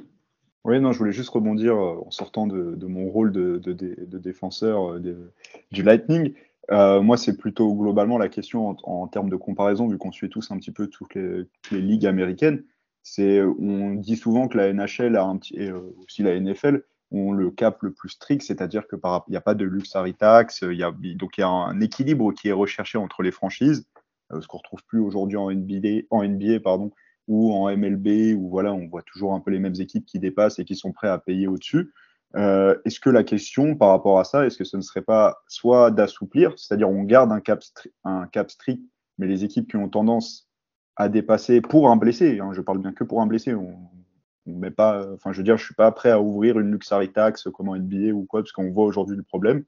Oui, non, je voulais juste rebondir en sortant de, de mon rôle de, de, de défenseur du Lightning. Euh, moi, c'est plutôt globalement la question en, en termes de comparaison, vu qu'on suit tous un petit peu toutes les, toutes les ligues américaines. C'est, on dit souvent que la NHL a un petit, et aussi la NFL ont le cap le plus strict, c'est-à-dire que par il n'y a pas de luxury tax, il y a, donc il y a un équilibre qui est recherché entre les franchises, euh, ce qu'on retrouve plus aujourd'hui en NBA, en NBA pardon, ou en MLB, où voilà, on voit toujours un peu les mêmes équipes qui dépassent et qui sont prêts à payer au-dessus. Euh, est-ce que la question par rapport à ça, est-ce que ce ne serait pas soit d'assouplir, c'est-à-dire on garde un cap, un cap strict, mais les équipes qui ont tendance à dépasser pour un blessé, hein, je parle bien que pour un blessé, on, met pas, enfin je veux dire, je suis pas prêt à ouvrir une luxury tax comme en NBA ou quoi, parce qu'on voit aujourd'hui le problème.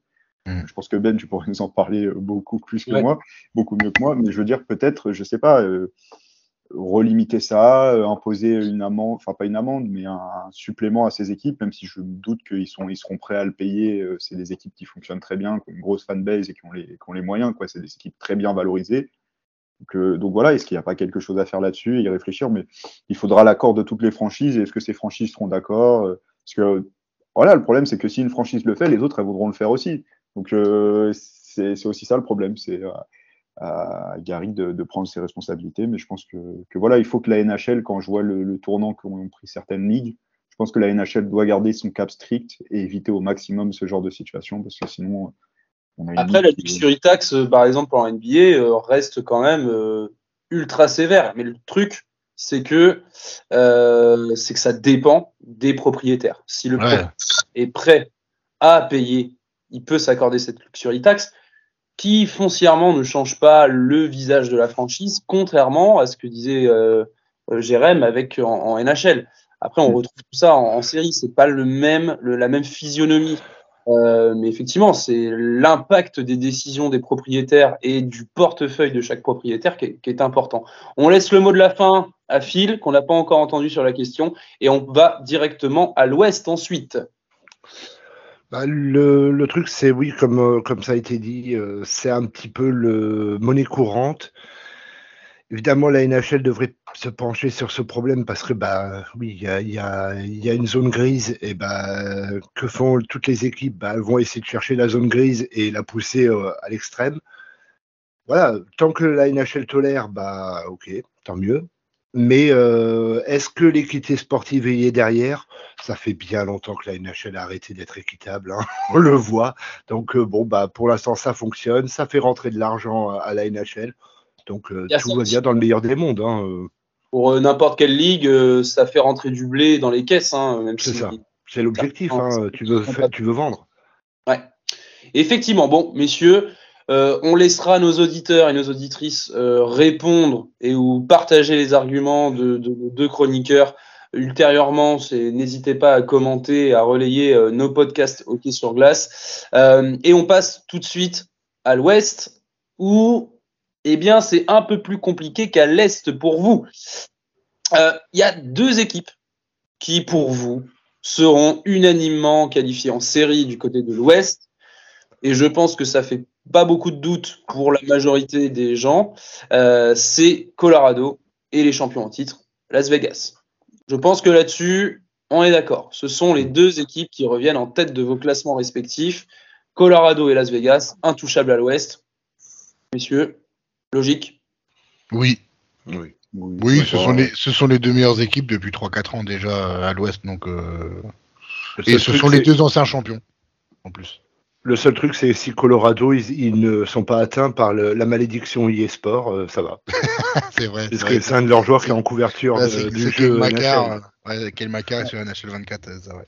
Mm. Je pense que Ben, tu pourrais nous en parler beaucoup plus que moi, beaucoup mieux que moi, mais je veux dire peut-être, je sais pas. Euh, relimiter ça, euh, imposer une amende, enfin pas une amende, mais un, supplément à ces équipes, même si je me doute qu'ils sont, ils seront prêts à le payer. Euh, c'est des équipes qui fonctionnent très bien, qui ont une grosse fanbase et qui ont les, qui ont les moyens. Quoi. C'est des équipes très bien valorisées. Donc, euh, voilà, est-ce qu'il n'y a pas quelque chose à faire là-dessus et y réfléchir Mais il faudra l'accord de toutes les franchises. Et est-ce que ces franchises seront d'accord Parce que voilà, le problème, c'est que si une franchise le fait, les autres, elles voudront le faire aussi. Donc c'est aussi ça le problème. C'est à Gary de, prendre ses responsabilités. Mais je pense que, que, voilà, il faut que la NHL, quand je vois le, le tournant qu'ont pris certaines ligues, je pense que la NHL doit garder son cap strict et éviter au maximum ce genre de situation parce que sinon. Après, la luxury tax, euh, par exemple, en NBA, euh, reste quand même euh, ultra sévère. Mais le truc, c'est que euh, c'est que ça dépend des propriétaires. Si le ouais. propriétaire est prêt à payer, il peut s'accorder cette luxury tax qui foncièrement ne change pas le visage de la franchise, contrairement à ce que disait euh, Jérém avec en, NHL. Après, on mm. retrouve tout ça en, série, c'est pas le même, la même physionomie. Euh, mais effectivement, c'est l'impact des décisions des propriétaires et du portefeuille de chaque propriétaire qui est, important. On laisse le mot de la fin à Phil, qu'on n'a pas encore entendu sur la question, et on va directement à l'ouest ensuite. Bah, le, truc, c'est oui, comme, euh, ça a été dit, euh, c'est un petit peu le monnaie courante. Évidemment, la NHL devrait se pencher sur ce problème parce que, bah, oui, il y a, y, y une zone grise et bah, que font toutes les équipes? Bah, Elles vont essayer de chercher la zone grise et la pousser euh, à l'extrême. Voilà, tant que la NHL tolère, bah, ok, tant mieux. Mais euh, est-ce que l'équité sportive est derrière? Ça fait bien longtemps que la NHL a arrêté d'être équitable, hein [laughs] on le voit. Donc euh, bon, bah pour l'instant ça fonctionne, ça fait rentrer de l'argent à la NHL. Donc euh, tout va bien dans le meilleur des mondes. Hein, euh. pour n'importe quelle ligue, ça fait rentrer du blé dans les caisses. Hein, c'est ça, c'est l'objectif. Hein, tu veux, tu veux vendre. Ouais. Effectivement, bon, messieurs, euh, on laissera nos auditeurs et nos auditrices euh, répondre et ou partager les arguments de, nos deux chroniqueurs ultérieurement. N'hésitez pas à commenter, à relayer euh, nos podcasts Hockey sur glace. et on passe tout de suite à l'ouest où eh bien, c'est un peu plus compliqué qu'à l'est pour vous. Il y a deux équipes qui, pour vous, seront unanimement qualifiées en série du côté de l'ouest. Et je pense que ça fait pas beaucoup de doutes pour la majorité des gens, euh, c'est Colorado et les champions en titre, Las Vegas. Je pense que là-dessus, on est d'accord. Ce sont les deux équipes qui reviennent en tête de vos classements respectifs. Colorado et Las Vegas, intouchables à l'ouest. Messieurs, logique Oui. Oui, oui, ce, sont les, ce sont les deux meilleures équipes depuis 3-4 ans déjà à l'ouest. Donc, euh... Et ce sont les deux anciens champions, en plus. Le seul truc, c'est si Colorado, ils, ne sont pas atteints par le, la malédiction e-sport, euh, ça va. [laughs] c'est vrai. Parce que c'est un de leurs joueurs qui est en couverture ouais, de, du jeu Macar, ouais, quel Macar sur NHL 24, ça ouais.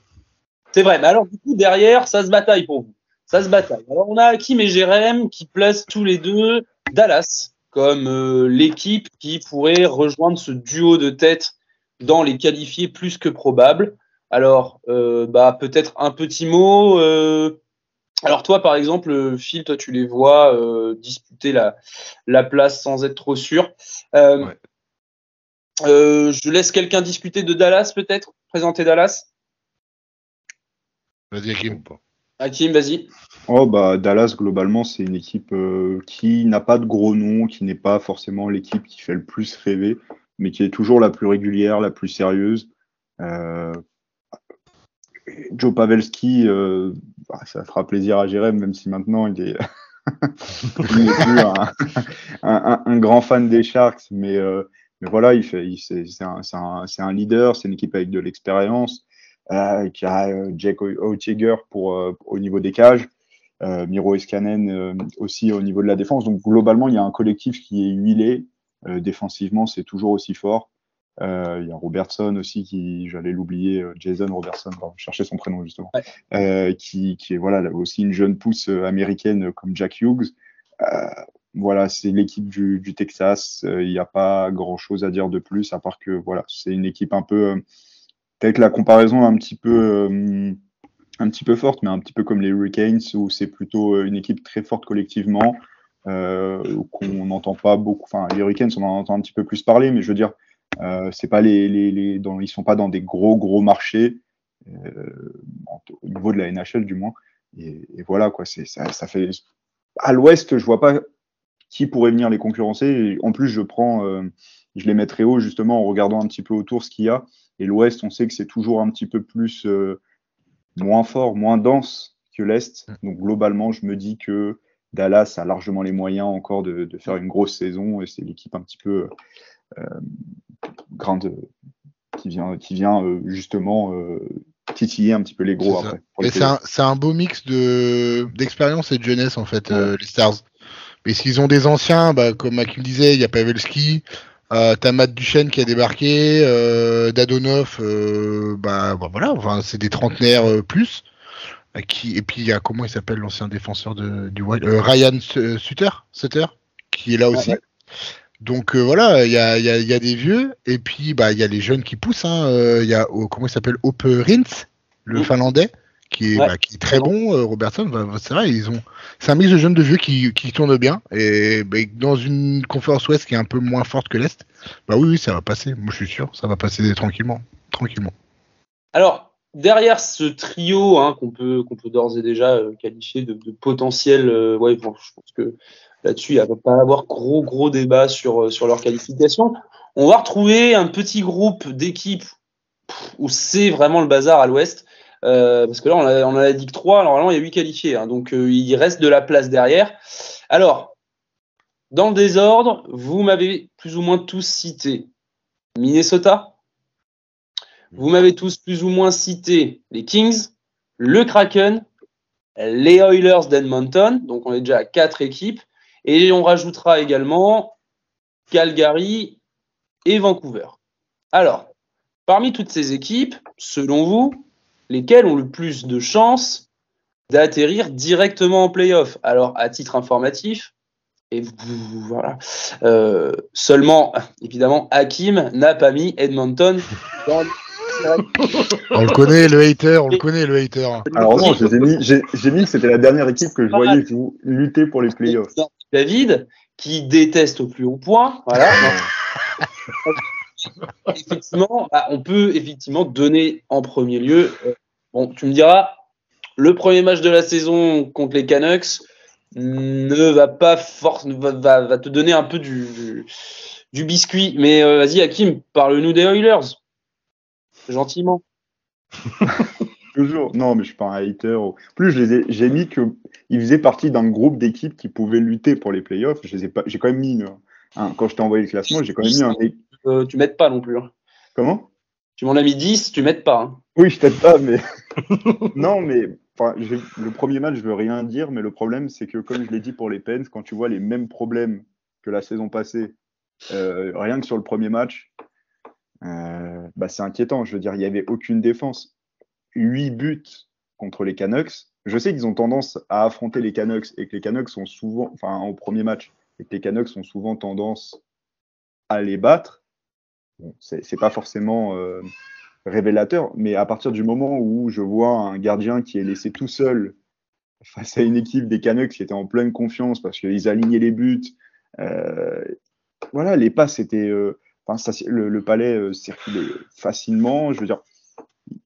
C'est vrai, mais alors du coup, derrière, ça se bataille pour vous. Ça se bataille. Alors on a Hakim et Jérém qui placent tous les deux Dallas comme euh, l'équipe qui pourrait rejoindre ce duo de tête dans les qualifiés plus que probables. Alors, euh, bah, peut-être un petit mot. Euh, alors toi, par exemple, Phil, toi, tu les vois disputer la, la place sans être trop sûr. Ouais. je laisse quelqu'un discuter de Dallas, peut-être? Présenter Dallas? Vas-y, Hakim. Hakim, vas-y. Oh, bah, Dallas, globalement, c'est une équipe euh, qui n'a pas de gros noms, qui n'est pas forcément l'équipe qui fait le plus rêver, mais qui est toujours la plus régulière, la plus sérieuse. Euh, Joe Pavelski, euh, bah, ça fera plaisir à Jérém, même si maintenant il est, [laughs] il plus un, un, un, grand fan des Sharks, mais, euh, mais voilà, il fait, c'est un, un, un, leader, c'est une équipe avec de l'expérience. euh, qui a euh, Jake Oettinger pour euh, au niveau des cages, Miro Escanen euh, aussi au niveau de la défense. Donc globalement, il y a un collectif qui est huilé. Euh, défensivement, c'est toujours aussi fort. Euh, il y a Robertson aussi qui, j'allais l'oublier, euh, Jason Robertson, pardon, je cherchais son prénom justement, Ouais. euh, qui, qui est voilà là, aussi une jeune pousse euh, américaine euh, comme Jack Hughes. Euh, voilà, c'est l'équipe du, du Texas. Euh, Il n'y a pas grand chose à dire de plus, à part que voilà, c'est une équipe un peu, euh, peut-être la comparaison un petit peu, euh, un petit peu forte, mais un petit peu comme les Hurricanes, où c'est plutôt euh, une équipe très forte collectivement, euh, qu'on n'entend pas beaucoup. Enfin, les Hurricanes, on en entend un petit peu plus parler, mais je veux dire, euh, c'est pas les, les, les ils sont pas dans des gros gros marchés euh, au niveau de la NHL du moins. Et, voilà quoi, ça, fait. À l'Ouest, je vois pas qui pourrait venir les concurrencer. En plus, je prends, je les mettrai haut justement en regardant un petit peu autour ce qu'il y a. Et l'Ouest, on sait que c'est toujours un petit peu plus moins fort, moins dense que l'Est. Donc globalement, je me dis que Dallas a largement les moyens encore de, de faire une grosse saison et c'est l'équipe un petit peu euh, grande qui vient, qui vient euh, justement euh, titiller un petit peu les gros après. Et c'est un, beau mix de d'expérience et de jeunesse en fait, euh, les Stars. Mais s'ils ont des anciens, bah, comme Akil disait, il y a Pavelski, euh, t'as Matt Duchesne qui a débarqué, euh, Dadonov, euh, bah, bah, voilà, enfin, c'est des trentenaires euh, plus. Qui, et puis il y a comment il s'appelle l'ancien défenseur de, du Wild, Ryan Su- Suter, Suter, qui est là aussi. ouais. Donc voilà, il y a, y, a, y a des vieux, et puis bah il y a les jeunes qui poussent. hein. Il y a oh, comment il s'appelle Ope Rins, le finlandais, qui est, Ouais. bah, qui est très bon. Euh, Robertson, bah, c'est vrai, ils ont. C'est un mix de jeunes de vieux qui, qui tournent bien. Et bah, dans une conférence ouest qui est un peu moins forte que l'est, bah oui, oui, ça va passer. Moi, je suis sûr, ça va passer tranquillement, tranquillement. Alors, derrière ce trio hein, qu'on peut, qu'on peut d'ores et déjà euh, qualifier de, de potentiel, euh, ouais, bon, je pense que là-dessus, il ne va pas avoir gros, gros débat sur, sur leur qualification. On va retrouver un petit groupe d'équipes où c'est vraiment le bazar à l'ouest. Euh, parce que là, on a, on en a dit que 3, normalement, il y a 8 qualifiés. hein, donc, euh, il reste de la place derrière. Alors, dans le désordre, vous m'avez plus ou moins tous cité Minnesota, vous m'avez tous plus ou moins cité les Kings, le Kraken, les Oilers d'Edmonton, donc on est déjà à quatre équipes, et on rajoutera également Calgary et Vancouver. Alors, parmi toutes ces équipes, selon vous, lesquelles ont le plus de chances d'atterrir directement en playoff Alors, à titre informatif, et vous- voilà, euh, seulement, évidemment, Hakim n'a pas mis Edmonton [laughs] dans On le connaît, le hater, on le connaît, le hater. Alors non, mis, j'ai j'ai mis que c'était la dernière équipe que je voyais vous lutter pour les playoffs. David, qui déteste au plus haut point. Voilà. [laughs] effectivement, bah, on peut effectivement donner en premier lieu. Bon, tu me diras, le premier match de la saison contre les Canucks ne va pas force, va, va, va te donner un peu du, du, du biscuit. Mais euh, vas-y, Hakim, parle-nous des Oilers. Gentiment. [laughs] Toujours. Non, mais je suis pas un hater. En plus, j'ai mis que ils faisaient partie d'un groupe d'équipes qui pouvaient lutter pour les playoffs. Je les ai pas, j'ai quand même mis, euh, un- quand je t'ai envoyé le classement, j'ai quand même mis un. Euh, tu m'aides pas non plus. hein. Comment? Tu m'en as mis 10, tu m'aides pas. hein. Oui, je t'aide pas, mais [laughs] non, mais enfin, le premier match, je veux rien dire, mais le problème, c'est que comme je l'ai dit pour les Pens, quand tu vois les mêmes problèmes que la saison passée, euh, rien que sur le premier match, euh, bah, c'est inquiétant. Je veux dire, il y avait aucune défense. Huit buts contre les Canucks. Je sais qu'ils ont tendance à affronter les Canucks et que les Canucks sont souvent, enfin, au premier match, et que les Canucks ont souvent tendance à les battre. Bon, c'est c'est pas forcément euh, révélateur, mais à partir du moment où je vois un gardien qui est laissé tout seul face à une équipe des Canucks qui était en pleine confiance parce qu'ils alignaient les buts, euh, voilà, les passes étaient, euh, le, palais euh, circulait facilement. Je veux dire,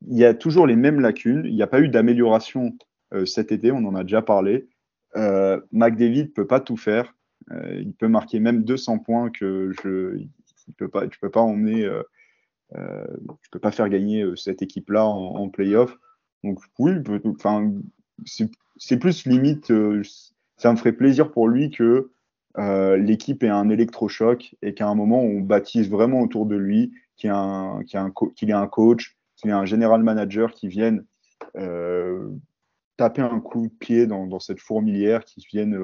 il y a toujours les mêmes lacunes. Il n'y a pas eu d'amélioration euh, cet été, on en a déjà parlé. Euh, McDavid peut pas tout faire. Il peut marquer même 200 points que je, il peut pas, tu peux pas emmener. Euh, tu peux pas faire gagner euh, cette équipe-là en, en playoff. Donc oui, enfin, c'est plus limite. euh, ça me ferait plaisir pour lui que euh, l'équipe ait un électrochoc et qu'à un moment on bâtisse vraiment autour de lui, qu'il ait ait un, coach, qu'il ait un général manager qui vienne taper un coup de pied dans, cette fourmilière, qui vienne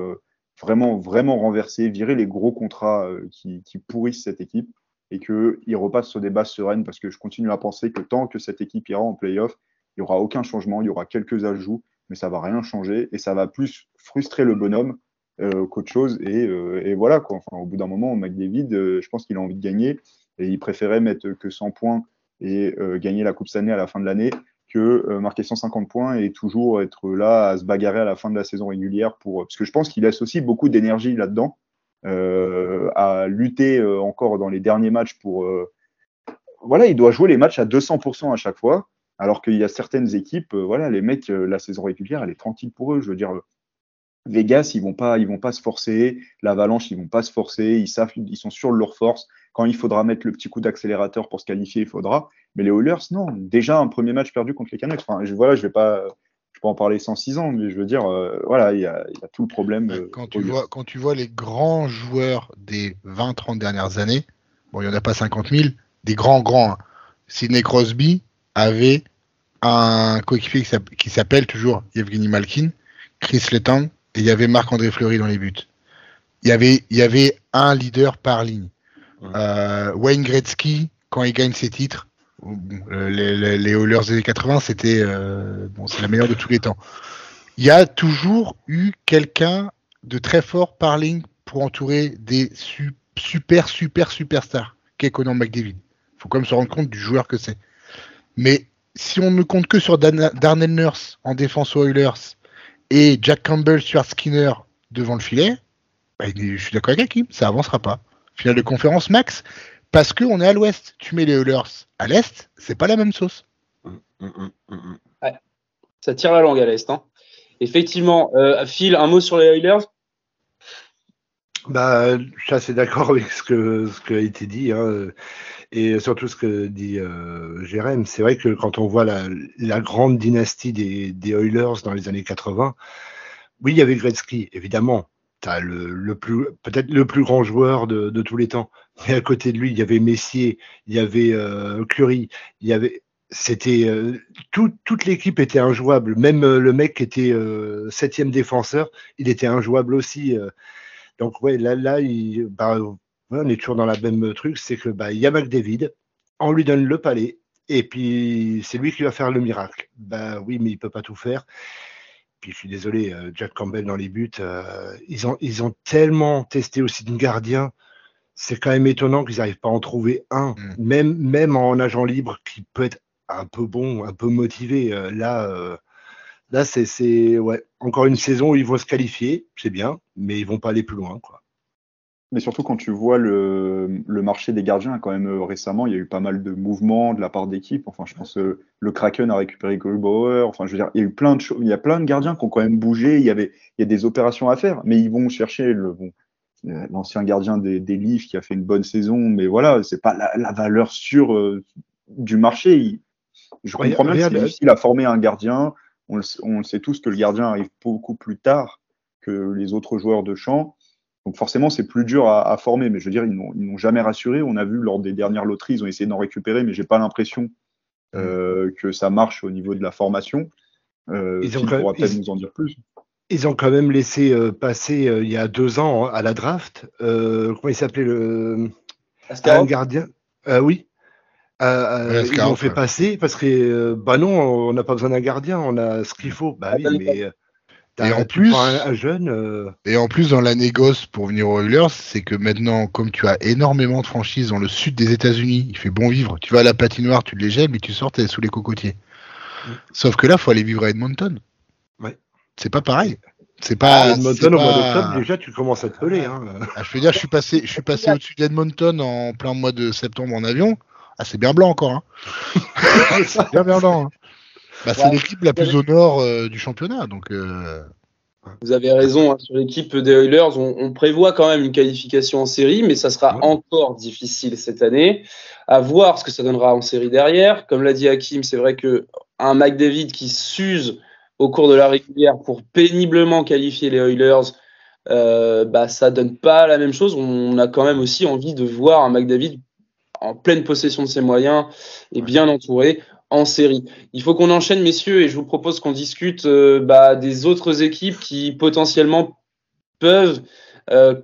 vraiment, vraiment renverser, virer les gros contrats qui, pourrissent cette équipe et qu'il repasse sur des bases sereines parce que je continue à penser que tant que cette équipe ira en playoff, il n'y aura aucun changement, il y aura quelques ajouts, mais ça va rien changer et ça va plus frustrer le bonhomme euh, qu'autre chose. Et, euh, voilà, quoi. Au bout d'un moment, McDavid, euh, je pense qu'il a envie de gagner et il préférait mettre que 100 points et gagner la Coupe Stanley à la fin de l'année que marquer 150 points et toujours être là à se bagarrer à la fin de la saison régulière pour parce que je pense qu'il laisse aussi beaucoup d'énergie là-dedans à lutter euh, encore dans les derniers matchs pour voilà il doit jouer les matchs à 200% à chaque fois alors qu'il y a certaines équipes voilà les mecs la saison régulière elle est tranquille pour eux. Je veux dire Vegas ils vont pas ils vont pas se forcer. l'Avalanche ils vont pas se forcer. Ils sont sûrs de leur force. Quand il faudra mettre le petit coup d'accélérateur pour se qualifier il faudra. Mais les Oilers, non. Déjà un premier match perdu contre les Canucks. Enfin, je, voilà, je vais pas, peux en parler 106 ans, mais je veux dire, euh, voilà, il y, y a, tout le problème. Euh, quand, tu vois, quand tu vois les grands joueurs des 20-30 dernières années, bon, il n'y en a pas 50 000, des grands, grands. Hein. Sidney Crosby avait un coéquipier qui s'appelle toujours Evgeny Malkin, Chris Letang, et il y avait Marc-André Fleury dans les buts. Il y avait, il y avait un leader par ligne. Euh, Wayne Gretzky, quand il gagne ses titres, les, les, les Oilers des années 80, c'était euh, bon, c'est la meilleure de tous les temps. Il y a toujours eu quelqu'un de très fort par ligne pour entourer des su super, super, superstars, qu'est Conor McDavid. faut quand même se rendre compte du joueur que c'est. Mais si on ne compte que sur Darnell Nurse en défense aux Oilers et Jack Campbell, Stuart Skinner devant le filet, bah, je suis d'accord avec Hakim, ça avancera pas. Finale de conférence max, parce qu'on est à l'ouest. Tu mets les Oilers à l'est, c'est pas la même sauce. Mmh, mmh, ouais. Ça tire la langue à l'est. Hein. Effectivement, euh, Phil, un mot sur les Oilers? Bah, je suis assez d'accord avec ce que ce qui a été dit hein, et surtout ce que dit euh, Jérém. C'est vrai que quand on voit la, la grande dynastie des, des, Oilers dans les années 80, oui, il y avait Gretzky, évidemment. T'as le, le plus peut-être le plus grand joueur de, de tous les temps. Et à côté de lui, il y avait Messier, il y avait euh, Curie, il y avait. C'était euh, tout, toute l'équipe était injouable. Même euh, le mec qui était euh, septième défenseur, il était injouable aussi. Donc ouais, là, là, bah, on est toujours dans la même truc, c'est que bah, il y a McDavid, on lui donne le palais, et puis c'est lui qui va faire le miracle. Bah oui, mais il peut pas tout faire. Puis je suis désolé, Jack Campbell dans les buts, ils ont ils ont tellement testé aussi de gardien c'est quand même étonnant qu'ils n'arrivent pas à en trouver un, mmh. même, même en agent libre qui peut être un peu bon, un peu motivé. Euh, là, euh, là c'est ouais, encore une saison où ils vont se qualifier, c'est bien, mais ils vont pas aller plus loin. Quoi. Mais surtout quand tu vois le, le marché des gardiens, quand même euh, récemment, il y a eu pas mal de mouvements de la part d'équipes. Enfin, je pense euh, le Kraken a récupéré Bauer. Enfin, je veux dire, il y a eu plein de choses. Il y a plein de gardiens qui ont quand même bougé. Il y avait, il y a des opérations à faire, mais ils vont chercher le bon l'ancien gardien des, des Leafs qui a fait une bonne saison, mais voilà, c'est pas la, la, valeur sûre euh, du marché. Il, je comprends bien que c'est difficile à former un gardien. On le, on le, sait tous que le gardien arrive beaucoup plus tard que les autres joueurs de champ. Donc forcément, c'est plus dur à, à, former. Mais je veux dire, ils n'ont jamais rassuré. On a vu lors des dernières loteries, ils ont essayé d'en récupérer, mais j'ai pas l'impression euh, que ça marche au niveau de la formation. Euh, ils ont pourra peut-être nous en dire plus. Ils ont quand même laissé euh, passer euh, il y a deux ans à la draft. Euh, comment il s'appelait le un gardien Oui. Ouais, ils l'ont fait ouais. passer parce que bah non, on n'a pas besoin d'un gardien, on a ce qu'il faut. Bah oui, mais et en plus, un, un jeune. Euh... Et en plus, dans la négoce pour venir aux Oilers, c'est que maintenant, comme tu as énormément de franchises dans le sud des États-Unis, il fait bon vivre. Tu vas à la patinoire, tu les gèles, mais tu sors, t'es sous les cocotiers. Mm. Sauf que là, faut aller vivre à Edmonton. C'est pas pareil. C'est pas. Ah, Edmonton, au mois d'octobre, déjà, tu commences à te peler. Hein. Ah, je veux dire, je suis passé, je suis passé au-dessus d'Edmonton en plein mois de septembre en avion. Ah, c'est bien blanc encore. Hein. [laughs] c'est bien, bien blanc. Hein. Bah, c'est ouais, l'équipe la plus au nord euh, du championnat. Donc, euh... Vous avez raison, hein, sur l'équipe des Oilers, on, on, prévoit quand même une qualification en série, mais ça sera ouais. encore difficile cette année. À voir ce que ça donnera en série derrière. Comme l'a dit Hakim, c'est vrai que un McDavid qui s'use au cours de la régulière pour péniblement qualifier les Oilers, euh, bah, ça donne pas la même chose. On a quand même aussi envie de voir un McDavid en pleine possession de ses moyens et bien entouré en série. Il faut qu'on enchaîne, messieurs, et je vous propose qu'on discute euh, bah, des autres équipes qui potentiellement peuvent euh,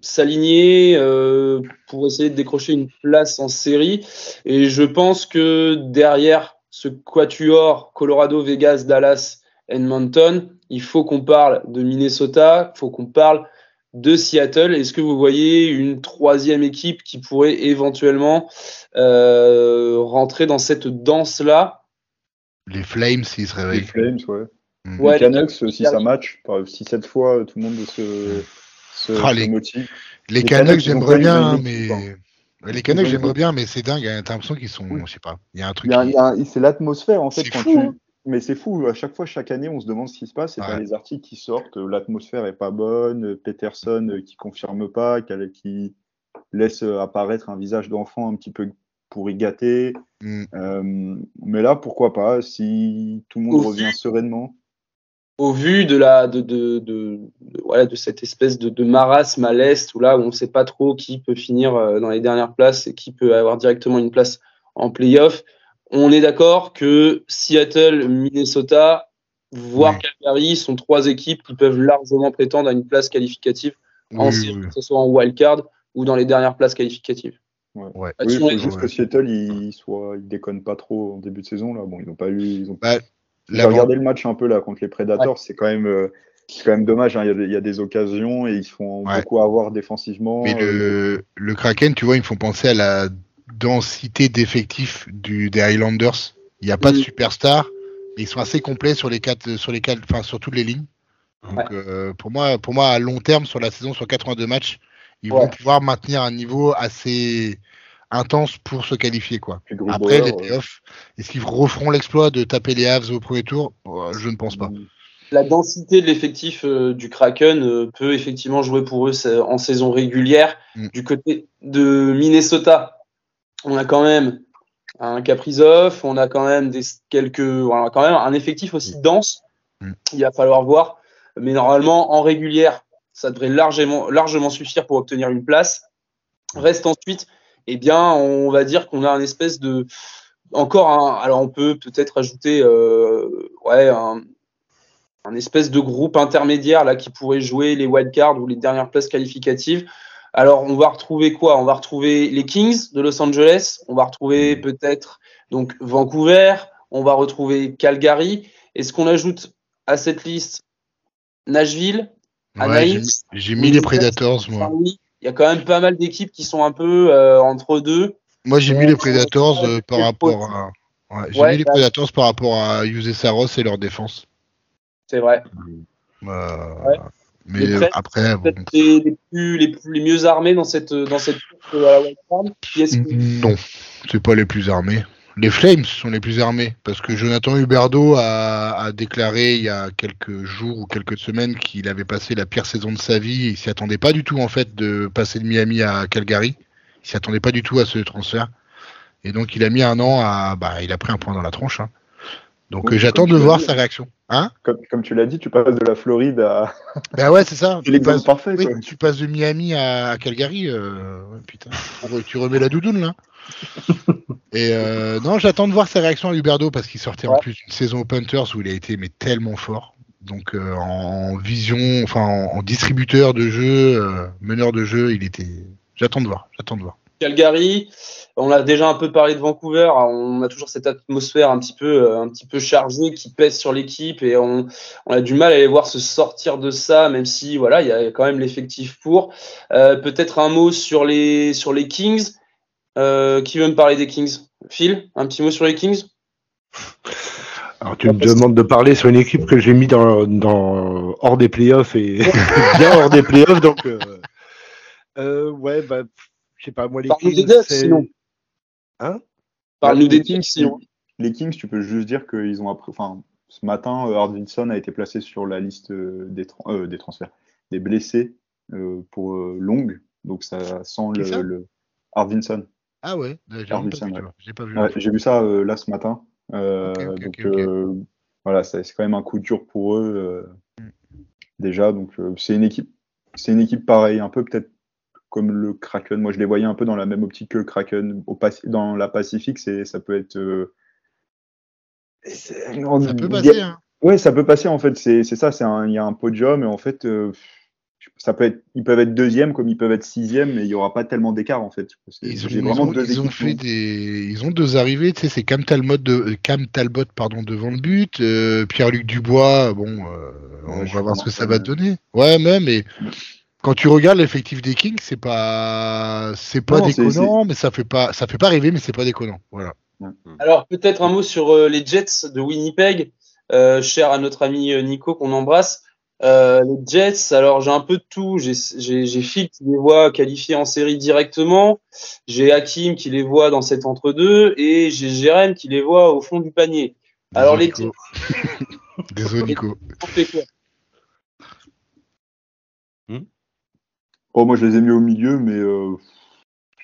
s'aligner euh, pour essayer de décrocher une place en série. Et je pense que derrière ce quatuor Colorado, Vegas, Dallas, Edmonton, il faut qu'on parle de Minnesota, il faut qu'on parle de Seattle. Est-ce que vous voyez une troisième équipe qui pourrait éventuellement euh, rentrer dans cette danse-là? Les Flames, s'ils se Les réveillent. Flames, ouais. Mm. Ouais, les Canucks, si les- ça match, si cette fois tout le monde se, se, Ah, se les- motive. Les Les Canucks, j'aimerais bien, hein, mais. Ouais, Les Canucks, j'aimerais bien, mais c'est dingue. hein, T'as l'impression qu'ils sont. Oui. Je sais pas. Il y a un truc. Il y a un- qui- il y a un- c'est l'atmosphère en fait C'est quand fou, tu. hein. Mais c'est fou, à chaque fois, chaque année, on se demande ce qui se passe et t'as Ouais. les articles qui sortent, euh, l'atmosphère est pas bonne, euh, Peterson euh, qui confirme pas, qui laisse apparaître un visage d'enfant un petit peu pour y gâter. Mm. Euh, mais là, pourquoi pas, si tout le monde Au revient sereinement. au vu de la de, de, de, de- voilà de cette espèce de, de marasme à l'est où là où on ne sait pas trop qui peut finir dans les dernières places et qui peut avoir directement une place en playoff, on est d'accord que Seattle, Minnesota, voire Oui. Calgary sont trois équipes qui peuvent largement prétendre à une place qualificative en série, oui. que ce soit en wildcard ou dans les dernières places qualificatives. Ouais. Ouais. Oui, est- juste que Seattle, il soit, il déconne pas trop en début de saison là. Bon, ils n'ont pas eu, ils ont Bah, J'ai regardé le match un peu là contre les Predators, c'est quand même, euh, c'est quand même dommage. hein. Il, y a, des- il y a des occasions et ils se font Ouais. beaucoup avoir défensivement. Mais Euh, le, le Kraken, tu vois, ils me font penser à la densité d'effectifs des Highlanders. Il n'y a pas de Mm. superstar, mais ils sont assez complets sur les quatre, sur les quatre, enfin sur toutes les lignes. Donc Ouais. euh, pour moi, pour moi, à long terme sur la saison, sur 82 matchs, ils Ouais. vont pouvoir maintenir un niveau assez intense pour se qualifier quoi. Après les playoffs, est-ce qu'ils referont l'exploit de taper les Havs au premier tour? Euh, Je ne pense pas. La densité de l'effectif euh, du Kraken euh, peut effectivement jouer pour eux en saison régulière. Mm. Du côté de Minnesota, on a quand même un Kaprizov, on a quand même des quelques, on a quand même un effectif aussi dense. Mm. Il va falloir voir, mais normalement en régulière, ça devrait largement, largement suffire pour obtenir une place. Reste ensuite, eh bien, on va dire qu'on a un espèce de encore un. Alors on peut peut-être ajouter, euh, ouais, un, un espèce de groupe intermédiaire là qui pourrait jouer les wildcards ou les dernières places qualificatives. Alors on va retrouver quoi? On va retrouver les Kings de Los Angeles, on va retrouver peut-être donc Vancouver, on va retrouver Calgary. Est-ce qu'on ajoute à cette liste Nashville, Ouais, j'ai mis- les Predators moi. Il y a quand même pas mal d'équipes qui sont un peu euh, entre deux. Moi, j'ai mis les Predators euh, par rapport à. Ouais, j'ai Ouais, mis les Predators par rapport à Yuse Saros et leur défense. C'est vrai. Euh, Ouais. Mais Les euh, après, bon, les, les plus, les plus les mieux armés dans cette dans cette course à la. Qui est-ce que- non, c'est pas les plus armés. Les Flames sont les plus armés parce que Jonathan Huberdeau a, a déclaré il y a quelques jours ou quelques semaines qu'il avait passé la pire saison de sa vie. Il s'y attendait pas du tout en fait de passer de Miami à Calgary. Il s'y attendait pas du tout à ce transfert. Et donc il a mis un an à, bah, il a pris un point dans la tronche. hein. Donc Oui, euh, j'attends de voir dit. sa réaction. Hein Comme, comme tu l'as dit, tu passes de la Floride à. [laughs] Bah ouais, c'est ça. Tu passes, parfait. oui, tu passes de Miami à, à Calgary. euh, putain, tu re- tu remets la doudoune là. [laughs] Et euh, non, j'attends de voir sa réaction à Huberdo parce qu'il sortait en plus une saison au Panthers où il a été mais tellement fort. Donc euh, en, en vision, enfin en, en distributeur de jeu, euh, meneur de jeu, il était. J'attends de voir. J'attends de voir. Calgary, on a déjà un peu parlé de Vancouver. On a toujours cette atmosphère un petit peu, euh, un petit peu chargée qui pèse sur l'équipe et on, on a du mal à les voir se sortir de ça, même si voilà, il y a quand même l'effectif pour. Euh, Peut-être un mot sur les sur les Kings. Euh, qui veut me parler des Kings? Phil, un petit mot sur les Kings? Alors tu me demandes de parler sur une équipe que j'ai mis dans, dans hors des playoffs et [laughs] bien hors des playoffs, donc euh, euh, ouais, bah, je sais pas moi les Kings, sinon. Hein Parle-nous Les des Kings, sinon. Les Kings, tu peux juste dire qu'ils ont appris. Enfin, ce matin, euh, Hardinson a été placé sur la liste euh, des, euh, des transferts, des blessés euh, pour euh, longue. Donc ça sent le, ça le Hardinson. Ah ouais, j'ai pas vois. J'ai pas vu. Ouais. J'ai vu ça euh, là ce matin. Euh, donc euh, voilà, c'est quand même un coup dur pour eux euh, Mm. déjà. Donc euh, c'est une équipe, c'est une équipe pareille, un peu peut-être comme le Kraken. Moi, je les voyais un peu dans la même optique que le Kraken. Au dans la Pacifique, c'est ça peut être euh, Ça peut passer, hein. Ouais, ça peut passer en fait. C'est c'est ça. Il y a un podium et en fait, euh, ça peut être. Ils peuvent être deuxième comme ils peuvent être sixième, mais il y aura pas tellement d'écart en fait. Ils ont, j'ai ils vraiment ont- deux ils ont équipes fait des, ils ont deux arrivées, tu sais, c'est Cam Talbot, de, Cam Talbot pardon, devant le but, euh, Pierre-Luc Dubois, bon, on Ouais, va voir ce que ça va donner. Ouais, mais, mais quand tu regardes l'effectif des Kings, c'est pas, c'est pas Non, déconnant, mais ça fait pas, ça fait pas rêver, mais c'est pas déconnant. Voilà. Alors peut-être un mot sur euh, les Jets de Winnipeg, euh, cher à notre ami euh, Nico qu'on embrasse. Euh, les Jets, alors j'ai un peu de tout. J'ai Phil qui les voit qualifiés en série directement. J'ai Hakim qui les voit dans cet entre-deux et j'ai Jérém qui les voit au fond du panier. Alors les Nico. [laughs] Désolé, Nico. [laughs] On fait quoi Oh, moi, je les ai mis au milieu, mais euh,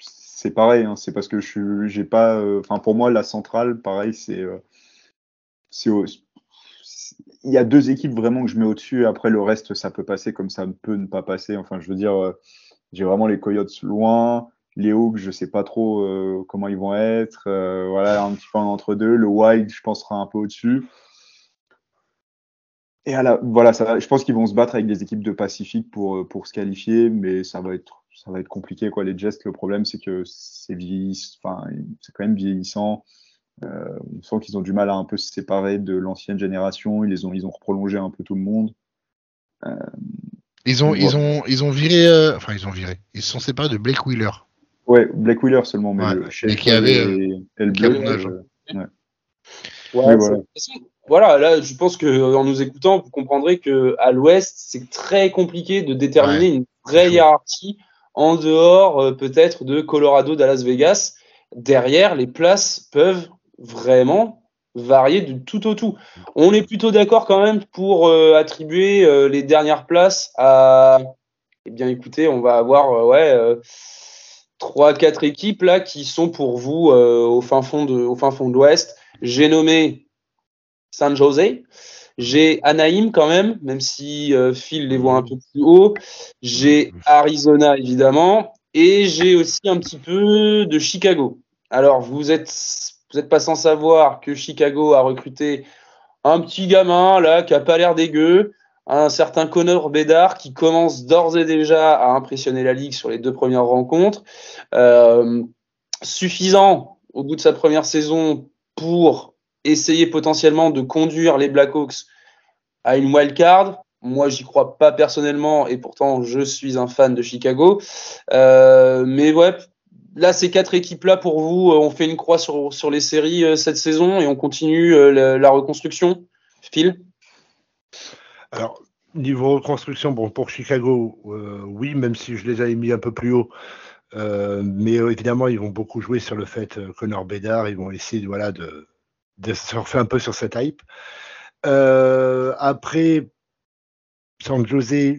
c'est pareil. hein, c'est parce que je j'ai pas. euh, Enfin, pour moi, la centrale, pareil, c'est. euh, il y a deux équipes vraiment que je mets au-dessus. Après, le reste, ça peut passer comme ça peut ne pas passer. Enfin, je veux dire, euh, j'ai vraiment les Coyotes loin. Les Hawks, je sais pas trop euh, comment ils vont être. voilà, un petit peu en entre-deux. Le Wild, je pense, sera un peu au-dessus. Et à la, voilà, ça je pense qu'ils vont se battre avec des équipes de Pacifique pour, euh, pour se qualifier, mais ça va être, ça va être compliqué, quoi. Les Jets, le problème, c'est que c'est enfin, c'est quand même vieillissant. Euh, on sent qu'ils ont du mal à un peu se séparer de l'ancienne génération. Ils les ont, ils ont prolongé un peu tout le monde. Ils ont, Ouais. ils ont, ils ont viré, euh, enfin, ils ont viré. Ils se sont séparés de Blake Wheeler. Ouais, Black Wheeler seulement, mais Ouais, le qui avait, et, et le Bleu, euh, Ouais, Oui, ça- voilà. De voilà, là, je pense que euh, en nous écoutant, vous comprendrez que à l'Ouest, c'est très compliqué de déterminer une vraie hiérarchie en dehors euh, peut-être de Colorado, Dallas, Vegas. Derrière, les places peuvent vraiment varier du tout au tout. On est plutôt d'accord quand même pour euh, attribuer euh, les dernières places à. Eh bien, écoutez, on va avoir euh, ouais. euh, trois quatre équipes là qui sont pour vous euh, au fin fond de au fin fond de l'Ouest. J'ai nommé San Jose. J'ai Anaheim quand même, même si euh, Phil les voit un peu plus haut. J'ai Arizona évidemment et j'ai aussi un petit peu de Chicago. Alors vous êtes vous êtes pas sans savoir que Chicago a recruté un petit gamin là qui a pas l'air dégueu, un certain Connor Bedard qui commence d'ores et déjà à impressionner la ligue sur les deux premières rencontres, Euh, suffisant au bout de sa première saison pour essayer potentiellement de conduire les Blackhawks à une wild card. Moi, j'y crois pas personnellement et pourtant je suis un fan de Chicago. Euh, mais ouais, là, ces quatre équipes-là, pour vous, euh, on fait une croix sur, sur les séries euh, cette saison et on continue la, reconstruction. Phil? Alors, niveau reconstruction, bon, pour Chicago, oui, même si je les avais mis un peu plus haut. Mais évidemment, ils vont beaucoup jouer sur le fait Connor Bedard, ils vont essayer voilà, de, de surfer un peu sur cette hype. Euh, après, San Jose,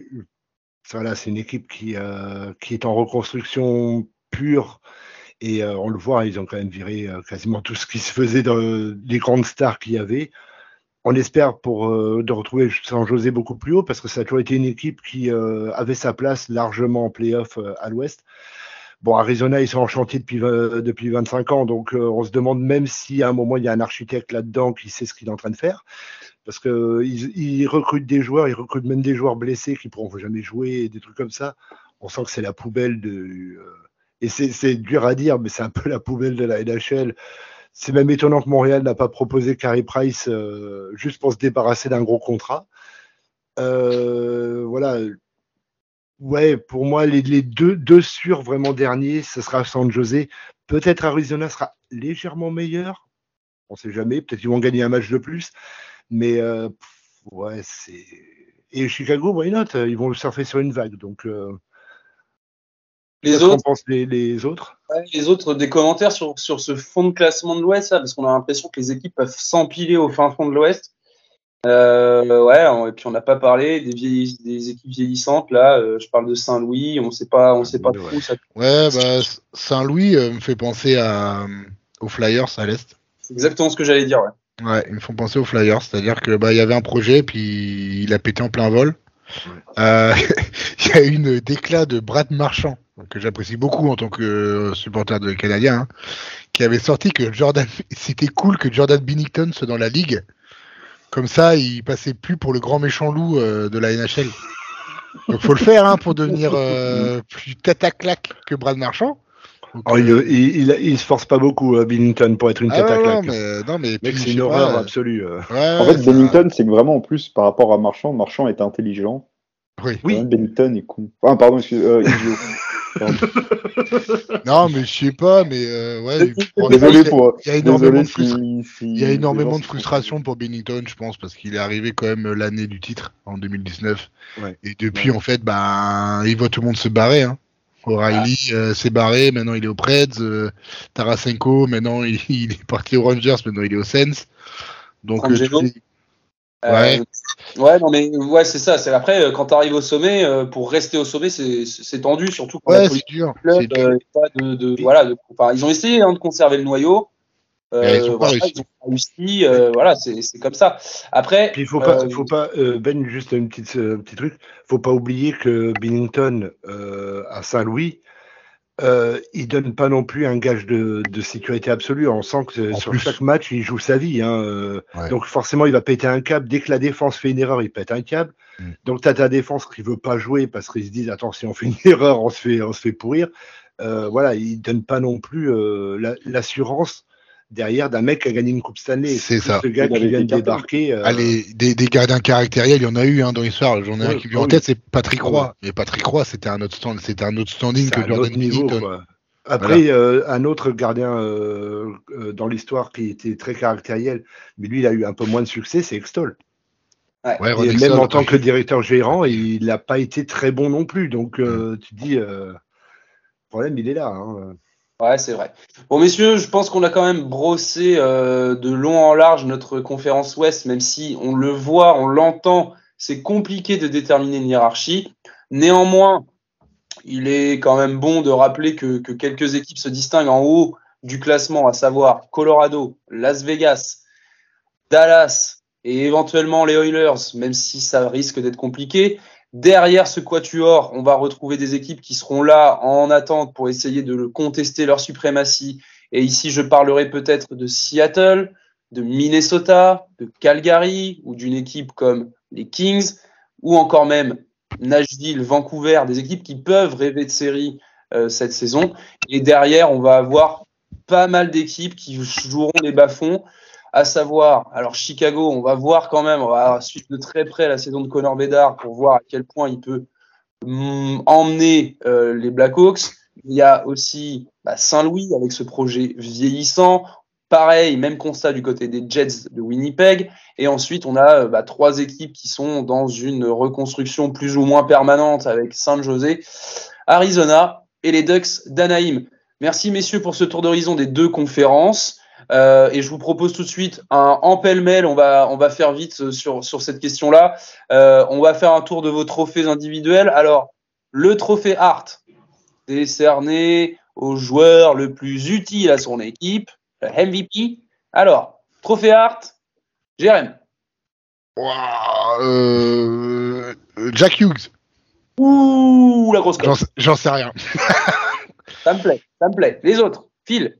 voilà, c'est une équipe qui, euh, qui est en reconstruction pure. Et euh, on le voit, ils ont quand même viré euh, quasiment tout ce qui se faisait dans les grandes stars qu'il y avait. On espère pour euh, de retrouver San José beaucoup plus haut parce que ça a toujours été une équipe qui euh, avait sa place largement en playoff à l'ouest. Bon, Arizona, ils sont en chantier depuis, euh, depuis 25 ans, donc euh, on se demande même si à un moment il y a un architecte là-dedans qui sait ce qu'il est en train de faire. Parce qu'ils ils recrutent des joueurs, ils recrutent même des joueurs blessés qui pourront jamais jouer, des trucs comme ça. On sent que c'est la poubelle de. euh, et c'est dur à dire, mais c'est un peu la poubelle de la NHL. C'est même étonnant que Montréal n'a pas proposé Carey Price euh, juste pour se débarrasser d'un gros contrat. Euh, voilà. Ouais, pour moi, les, les deux, deux sûrs vraiment derniers, ce sera San José. Peut-être Arizona sera légèrement meilleur. On ne sait jamais. Peut-être qu'ils vont gagner un match de plus. Mais euh, ouais, c'est. Et Chicago, why not? Ils vont surfer sur une vague. Donc, euh, Les autres, pensent les, les autres? Ouais, les autres, des commentaires sur, sur ce fond de classement de l'Ouest, là, parce qu'on a l'impression que les équipes peuvent s'empiler au fin fond de l'Ouest. Euh, ouais, on- et puis on n'a pas parlé des, vieillis- des équipes vieillissantes là. euh, je parle de Saint-Louis, on sait pas, on sait pas Ouais. trop. où Ça, Ouais, bah, Saint-Louis euh, me fait penser à, euh, aux Flyers à l'Est. c'est exactement ce que j'allais dire. Ouais. Ouais, ils me font penser aux Flyers, c'est-à-dire que bah il y avait un projet puis il a pété en plein vol. Euh, [laughs] Il y a eu une déclat de Brad Marchand que j'apprécie beaucoup en tant que supporter de Canadien, hein, qui avait sorti que Jordan, [laughs] c'était cool que Jordan Binnington soit dans la ligue. Comme ça, il passait plus pour le grand méchant loup euh, de la NHL. Donc faut le faire hein, pour devenir euh, plus tête à claque que Brad Marchand. Donc, Oh, il, euh, il, il, il se force pas beaucoup, euh, Binnington, pour être une ah tête à ouais, claque. non, mais, non, mais Mec, puis, c'est une horreur pas, absolue. euh. ouais, En fait, Bennington, c'est que vraiment en plus par rapport à Marchand, Marchand est intelligent. Oui. Oui. Euh, Bennington est con. Ah, pardon, excuse, euh. [laughs] Non, mais je sais pas, mais euh, ouais. Désolé il y a- pour. Il y a énormément de frustra- si, si Il y a les énormément gens de frustration pour Bennington, je pense, parce qu'il est arrivé quand même l'année du titre en 2019. Ouais. Et depuis, en fait, ben, il voit tout le monde se barrer. Hein. O'Reilly euh, s'est barré, maintenant il est au Preds. euh, Tarasenko, maintenant il, [laughs] il est parti aux Rangers, maintenant il est au Sens. Donc, euh, Angelo. Euh, Ouais. ouais, non, mais ouais, c'est ça. C'est après, euh, quand tu arrives au sommet, euh, pour rester au sommet, c'est c'est tendu, surtout quand ouais, c'est dur. du club, euh, est pas de, de- voilà, de- enfin, ils ont essayé hein, de conserver le noyau. Euh, Mais ils ont pas voilà, réussi. ils ont pas réussi. euh, voilà, c'est c'est comme ça. Après, Puis il faut pas, euh, faut pas euh, Ben, juste une petite, euh, un petit truc. Faut pas oublier que Binnington euh, à Saint-Louis, euh, il donne pas non plus un gage de, de sécurité absolue. On sent que En sur plus. chaque match, il joue sa vie. Hein, euh, Ouais. Donc forcément, il va péter un câble. Dès que la défense fait une erreur, il pète un câble. Mm. Donc tu as ta défense qui veut pas jouer parce qu'ils se disent attends, si on fait une [laughs] erreur, on se fait, on se fait pourrir. Euh, voilà, il donne pas non plus euh, la- l'assurance derrière d'un mec qui a gagné une coupe Stanley. C'est ça. Ce gars qui vient de débarquer. euh, Allez, des, des gardiens caractériels, il y en a eu hein, dans l'histoire. J'en ai un qui me vient en oui. tête, c'est Patrick Ouais. Roy. Mais Patrick Roy, c'était un autre stand, c'était un autre standing que un Jordan autre niveau. Après, euh, un autre gardien euh, euh, dans l'histoire qui était très caractériel, mais lui, il a eu un peu moins de succès, c'est Extol. ouais. Ouais, Et même Extol, en tant que directeur gérant, il n'a pas été très bon non plus. Donc, euh, tu te dis, euh, le problème, il est là. hein. Ouais, c'est vrai. Bon, messieurs, je pense qu'on a quand même brossé euh, de long en large notre conférence Ouest, même si on le voit, on l'entend, c'est compliqué de déterminer une hiérarchie. Néanmoins, il est quand même bon de rappeler que, que quelques équipes se distinguent en haut du classement, à savoir Colorado, Las Vegas, Dallas et éventuellement les Oilers, même si ça risque d'être compliqué. Derrière ce quatuor, on va retrouver des équipes qui seront là en attente pour essayer de contester leur suprématie. Et ici, je parlerai peut-être de Seattle, de Minnesota, de Calgary ou d'une équipe comme les Kings ou encore même Nashville, Vancouver, des équipes qui peuvent rêver de série euh, cette saison. Et derrière, on va avoir pas mal d'équipes qui joueront les bas-fonds, à savoir, alors Chicago, on va voir quand même, on va suivre de très près la saison de Connor Bedard pour voir à quel point il peut mm, emmener euh, les Blackhawks. Il y a aussi bah, Saint-Louis avec ce projet vieillissant. Pareil, même constat du côté des Jets de Winnipeg. Et ensuite, on a euh, bah, trois équipes qui sont dans une reconstruction plus ou moins permanente avec San José, Arizona et les Ducks d'Anaheim. Merci messieurs pour ce tour d'horizon des deux conférences. Euh, et je vous propose tout de suite un en pêle-mêle. On va, on va faire vite euh, sur, sur cette question-là. Euh, on va faire un tour de vos trophées individuels. Alors, le trophée Hart, décerné au joueur le plus utile à son équipe, le MVP. Alors, trophée Hart, Jérém. Euh, Jack Hughes. Ouh, la grosse cote. j'en sais rien. Ça me plaît, ça me plaît. Les autres, Phil.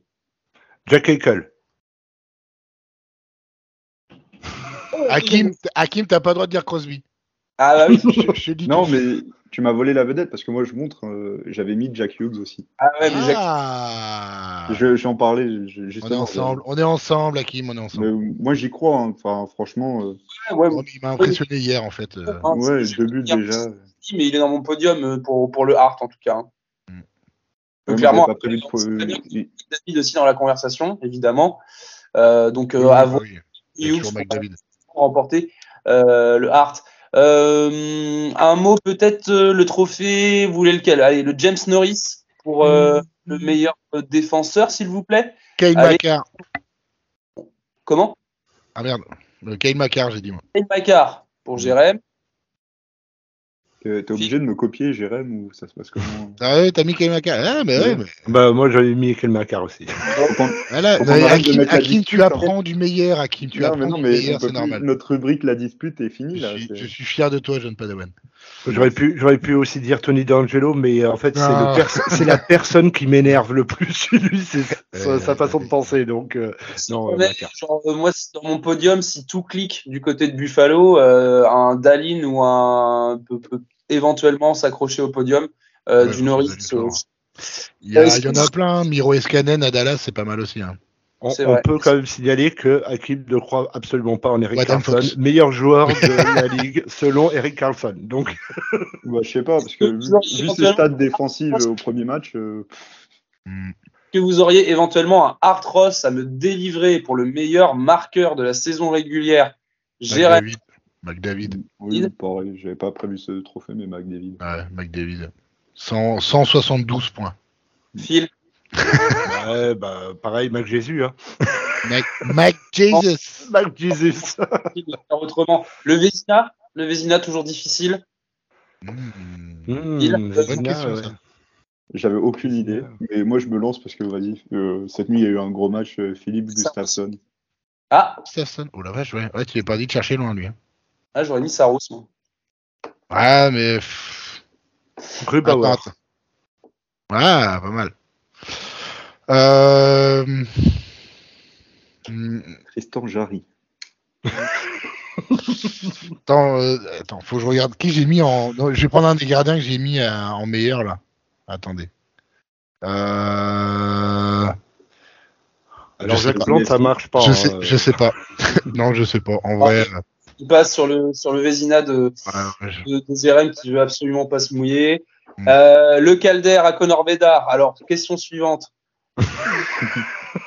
Jack Eichel. Hakim, Hakim, t'as pas le droit de dire Crosby. Ah bah oui. Je, je dis Non, tout. mais tu m'as volé la vedette parce que moi je montre, euh, j'avais mis Jack Hughes aussi. Ah ouais, mais Ah. Je- J'en parlais je- On est justement. ensemble, on est ensemble, Hakim, on est ensemble. Mais moi j'y crois, hein. enfin franchement, euh, ouais, Oh, il m'a impressionné hier en fait. euh. Ouais, deux buts déjà. mais il est dans mon podium euh, pour, pour le Hart en tout cas. hein. Mm. Clairement, il- David aussi dans la conversation, évidemment. Euh, donc, euh, Oui, à oui, Hughes remporter euh, le Hart. Euh, un mot peut-être euh, le trophée, vous voulez lequel? Allez, le James Norris pour euh, le meilleur défenseur, s'il vous plaît. Kyle Allez. Macar. Comment? Ah merde. Le Kyle Macar, j'ai dit moi. Kyle Macar pour Jérém. T'es obligé de me copier, Jérém, ou ça se passe comment Ah ouais, t'as mis Kyle Macar. Ah, mais ouais, Ouais. mais. Bah, moi, j'avais mis Eichel Macar aussi. Voilà, Hakim, mettre la Hakim, tu en apprends du meilleur, Hakim, tu Non, apprends mais non, du meilleur, c'est normal. notre rubrique La dispute est Je finie là. suis, c'est- je suis fier de toi, jeune Padawan. J'aurais pu, j'aurais pu aussi dire Tony D'Angelo, mais euh, en fait, c'est Ah. le pers- c'est la personne qui m'énerve le plus [laughs] chez lui, c'est sa, sa façon de penser. Donc, euh, non, euh, Mais, Macar. genre, euh, moi, dans mon podium, si tout clique du côté de Buffalo, euh, un Dalin ou un peut, peut éventuellement s'accrocher au podium euh, Ouais, du Norris. Dalin, fort. Il y, a- il y en a plein. Miro Escanen à Dallas, c'est pas mal aussi. Hein. On, peut quand même signaler que Hakim ne croit absolument pas en Eric Carlson, meilleur joueur de [laughs] la ligue selon Eric Carlson. Donc, [laughs] Bah, je sais pas, parce que vu, ses stats défensives au premier match, euh, Hmm. que vous auriez éventuellement un Art Ross à me délivrer pour le meilleur marqueur de la saison régulière. Jérémy, McDavid. McDavid. oui, j'avais pas prévu ce trophée, mais McDavid. Ouais, McDavid. 100 172 points. Phil, ouais, bah, pareil, Mac Jésus. Hein. Mac, Mac Jesus. [laughs] Mac Jesus. Autrement. Le Vézina, le Vézina toujours difficile. Mmh. J'avais aucune idée, mais moi je me lance parce que vas-y, euh, cette nuit il y a eu un gros match, euh, Philippe. Gustafsson. Ah, Stephenson. Oh la vache, ouais. Ouais, tu l'as pas dit de chercher loin, lui. hein. ah j'aurais mis Saros. moi. Ouais, mais. Grubauer. Ah, pas mal. Euh... Tristan Jarry. Attends, euh, attends, faut que je regarde qui j'ai mis en. non, je vais prendre un des gardiens que j'ai mis à- en meilleur là. Attendez. Euh... Alors, je sais Jacques pas. Plante, ça marche pas. je hein, sais, euh, je sais pas. [laughs] non, je sais pas. En vrai, euh, Il passe sur le, sur le Vézina de, ouais, je- de, de Zerem qui veut absolument pas se mouiller. Mm. Euh, le Calder à Connor Bedard. Alors, question suivante.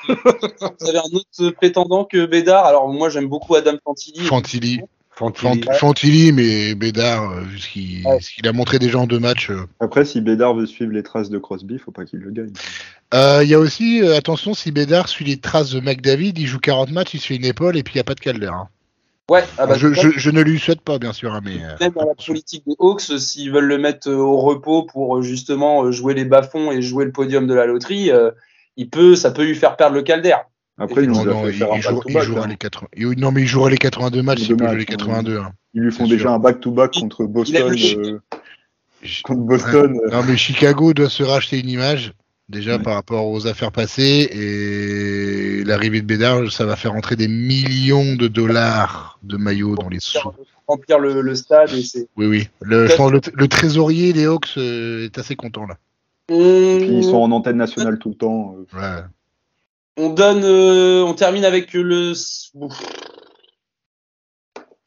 Vous avez un autre prétendant que Bédard? Alors, moi, j'aime beaucoup Adam Fantilli. Fantilli. Fantilli. Fant- Fantilli, mais Bédard, euh, vu ce qu'il Ouais. a montré déjà en deux matchs. euh. Après, si Bédard veut suivre les traces de Crosby, faut pas qu'il le gagne. Euh, Il y a aussi, euh, attention, si Bédard suit les traces de McDavid, il joue 40 matchs, il se fait une épaule et puis il n'y a pas de Calder. hein. Ouais, ah bah, je, je, je ne lui souhaite pas, bien sûr, hein, mais. euh, même dans la politique des Hawks, s'ils veulent le mettre euh, au repos pour euh, justement euh, jouer les bas-fonds et jouer le podium de la loterie, euh, il peut, ça peut lui faire perdre le Calder. Après, il non, non, joue- jouera hein. les 80. il- non, mais il jouera les 82 matchs, il deux peut jouer les matchs, 82. hein. Ils lui font déjà sûr. un back-to-back contre Boston. eu- euh, contre Boston. euh, Non, mais Chicago doit se racheter une image, déjà Ouais. par rapport aux affaires passées, et l'arrivée de Bédard, ça va faire entrer des millions de dollars de maillots dans les sous. Remplir le, le stade et. Oui, oui. Le, je pense le, le trésorier des Hawks euh, est assez content là. Puis ils sont en antenne nationale tout le temps. euh, Ouais. On donne, euh, on termine avec le.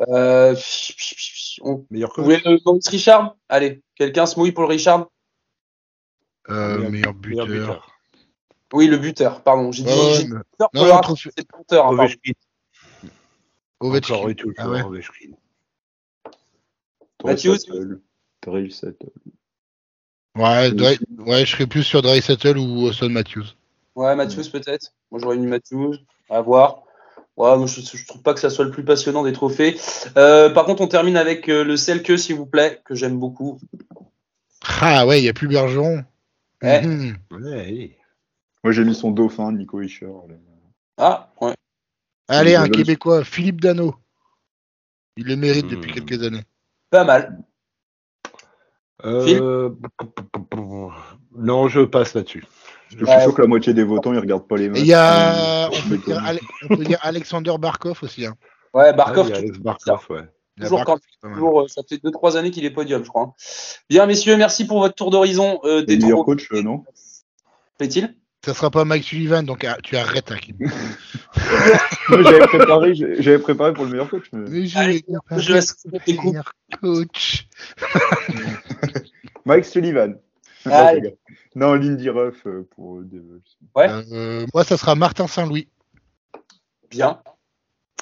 Euh, on- Meilleur vous voulez le Maurice Richard? Allez, quelqu'un se mouille pour le Richard? Euh, Meilleur- meilleur meilleur buteur. Oui, le buteur, pardon. J'ai dit, Ouais, j'ai dit mais- buteur pour le c'est le hein. Ovechkin. Ovechkin. Encore et toujours, Ah ouais. Ovechkin. Draisaitl. Ouais, Dre- ouais, je serais plus sur Dreisaitl ou Austin Matthews. Ouais, Matthews peut-être. Moi j'aurais mis Matthews. À voir. Ouais, moi, je, je trouve pas que ça soit le plus passionnant des trophées. Euh, par contre, on termine avec euh, le Selke, s'il vous plaît, que j'aime beaucoup. Ah ouais, il n'y a plus Bergeron. Ouais. Mhm. Ouais. Moi j'ai mis son dauphin, Nico Hischer. là. Ah, ouais. Allez, un Québécois, Philippe Dano. Il le mérite depuis Hmm. quelques années. Pas mal. Euh, non, je passe là-dessus. Je suis Ouais. sûr que la moitié des votants ils regardent pas les matchs. il y a, mais- on peut, dire, Ale- on peut dire Alexander Barkov aussi. Hein. Ouais, Barkov, ouais. Toujours quand- toujours, euh, ça fait 2-3 années qu'il est podium, je crois. Bien, messieurs, merci pour votre tour d'horizon euh, Les des meilleurs coachs, euh, non? Fait-il Ça sera pas Mike Sullivan, donc ah, tu arrêtes, Hakim. [laughs] Moi, J'avais préparé, j'ai- j'avais préparé pour le meilleur coach. mais- Mais je Allez, vais je laisse tes coach. [laughs] Mike Sullivan. Non, Allez. Lindy Ruff euh, pour euh, Ouais. Euh, moi, ça sera Martin Saint-Louis. Bien.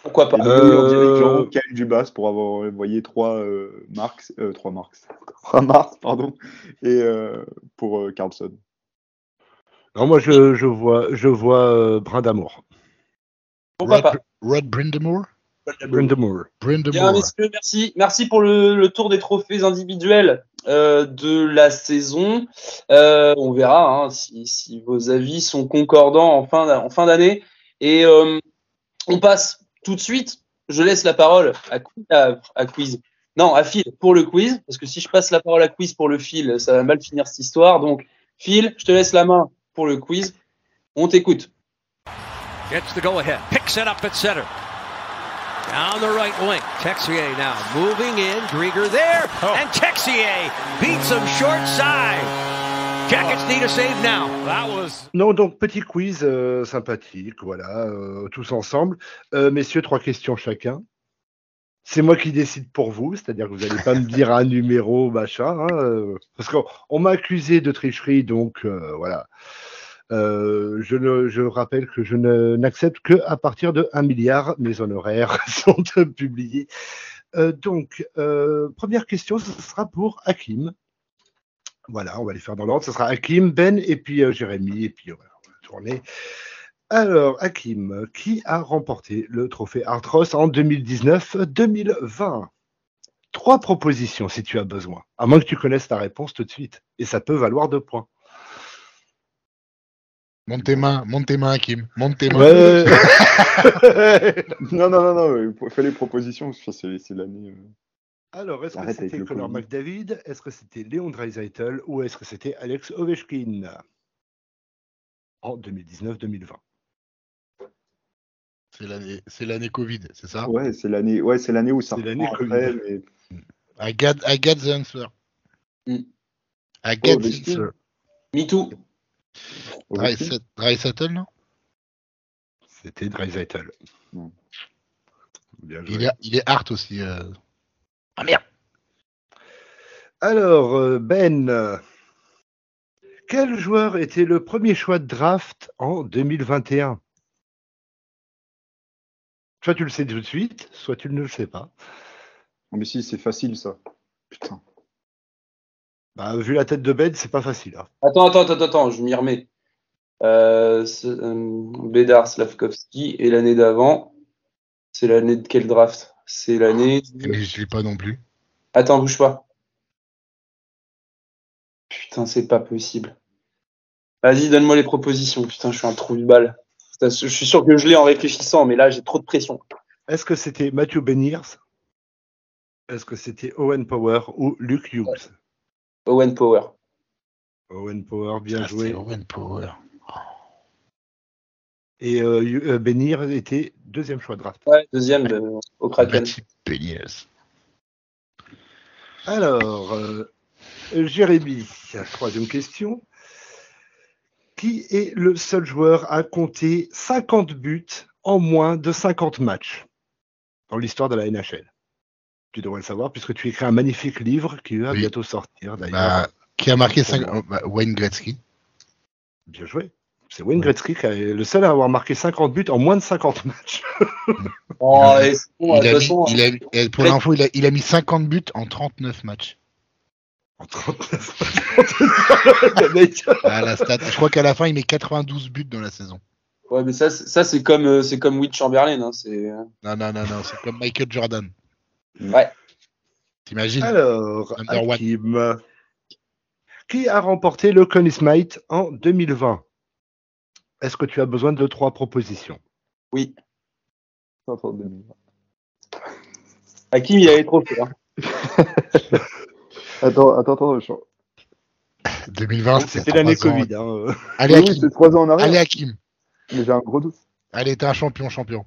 Pourquoi pas? Euh, Dubas pour avoir envoyé trois euh, marks, euh, trois marks, [laughs] trois marks, pardon, et euh, pour euh, Carlson. Non, moi, je, je vois, je vois euh, Brindamour. Pourquoi Rod, pas? Rod Brindamore Brindamour. Bien, messieurs, merci. Merci pour le, le tour des trophées individuels euh, de la saison. Euh, on verra hein, si, si vos avis sont concordants en fin, en fin d'année. Et euh, on passe tout de suite. Je laisse la parole à, à, à Quiz. Non, à Phil pour le quiz, parce que si je passe la parole à quiz pour le Phil, ça va mal finir cette histoire. Donc, Phil, je te laisse la main pour le quiz. On t'écoute. Gets the go ahead. Picks it up at center. Down the right wing. Texier now moving in. Grieger there. And Texier beats him short side. Jackets need a save now. That was. Non, donc petit quiz euh, sympathique, voilà, euh, tous ensemble. Euh, messieurs, trois questions chacun. C'est moi qui décide pour vous, c'est-à-dire que vous n'allez pas me dire un numéro, machin, hein, euh, parce qu'on on m'a accusé de tricherie, donc euh, voilà. Euh, je, ne, rappelle que je n'accepte que à partir de 1 milliard, mes honoraires [laughs] sont publiés. Donc, première question, ce sera pour Hakim. Voilà, on va les faire dans l'ordre. Ce sera Hakim, Ben et puis Jérémy, et puis voilà, on va tourner. Alors, Hakim, qui a remporté le trophée Artros en 2019-2020 Trois propositions si tu as besoin, à moins que tu connaisses ta réponse tout de suite. Et ça peut valoir deux points. Monte tes mains, monte tes mains, Kim. Monte tes mains. Ouais. [laughs] Non, non, non, non, euh, fais les propositions, parce que c'est l'année. euh, Alors, est-ce que c'était Conor. McDavid? Est-ce que c'était Léon Draisaitl Ou est-ce que c'était Alex Ovechkin? En 2019-2020. C'est l'année, c'est l'année Covid, c'est ça? Ouais, c'est l'année ouais, c'est l'année où ça C'est l'année Covid. mais- I got, I got the answer. Mm. I got Oh, the answer. Me too. Draisaitl, non? C'était. Bien joué. il est, il est art aussi. euh. Ah merde Alors, euh, Ben, quel joueur était le premier choix de draft en 2021 Soit tu le sais tout de suite, soit tu ne le sais pas. Mais si, c'est facile ça. Putain. Bah, vu la tête de Ben, c'est pas facile. hein. Attends, attends, attends, attends, je m'y remets. Euh, euh, Bédard, Slavkovski, et l'année d'avant, c'est l'année de quel draft? C'est l'année. Mais je suis pas non plus. Attends, bouge pas. Putain, c'est pas possible. Vas-y, donne-moi les propositions. Putain, je suis un trou de balle. Je suis sûr que je l'ai en réfléchissant, mais là, j'ai trop de pression. Est-ce que c'était Matthew Beniers? Est-ce que c'était Owen Power ou Luke Hughes? Owen Power. Owen Power, bien Ah, joué. c'est Owen Power. Et euh, euh, Beniers était deuxième choix de draft. Ouais, deuxième de- au Kraken. Mathieu Péniès. Alors, euh, Jérémy, troisième question. Qui est le seul joueur à compter 50 buts en moins de 50 matchs dans l'histoire de la NHL Tu devrais le savoir puisque tu écris un magnifique livre qui va Oui. bientôt sortir d'ailleurs. Bah, qui a marqué 5 Wayne Gretzky. Bien joué. C'est Wayne Gretzky qui est le seul à avoir marqué 50 buts en moins de 50 matchs. [laughs] Oh, et bon, il a mis- façon, il a- et pour l'info, il a, il a mis 50 buts en 39 matchs. En 39 matchs. Le mec. À la stat. Je crois qu'à la fin, il met 92 buts dans la saison. Ouais, mais ça, c'est- ça c'est comme, euh, c'est comme Will Chamberlain. Hein, c'est, euh, Non, non, non, non. C'est comme Michael Jordan. ouais. T'imagines? Alors, Number one. Hakim, qui a remporté le Conn Smythe en 2020 Est-ce que tu as besoin de trois propositions? Oui. Hakim, il avait trop fait. hein. [laughs] attends, attends, attends. je- 2020, C'était l'année ans. Covid. hein. Allez, Oui, Hakim. c'est trois ans en arrière. Allez, Hakim. Mais j'ai un gros doute. Allez, t'es un champion, champion.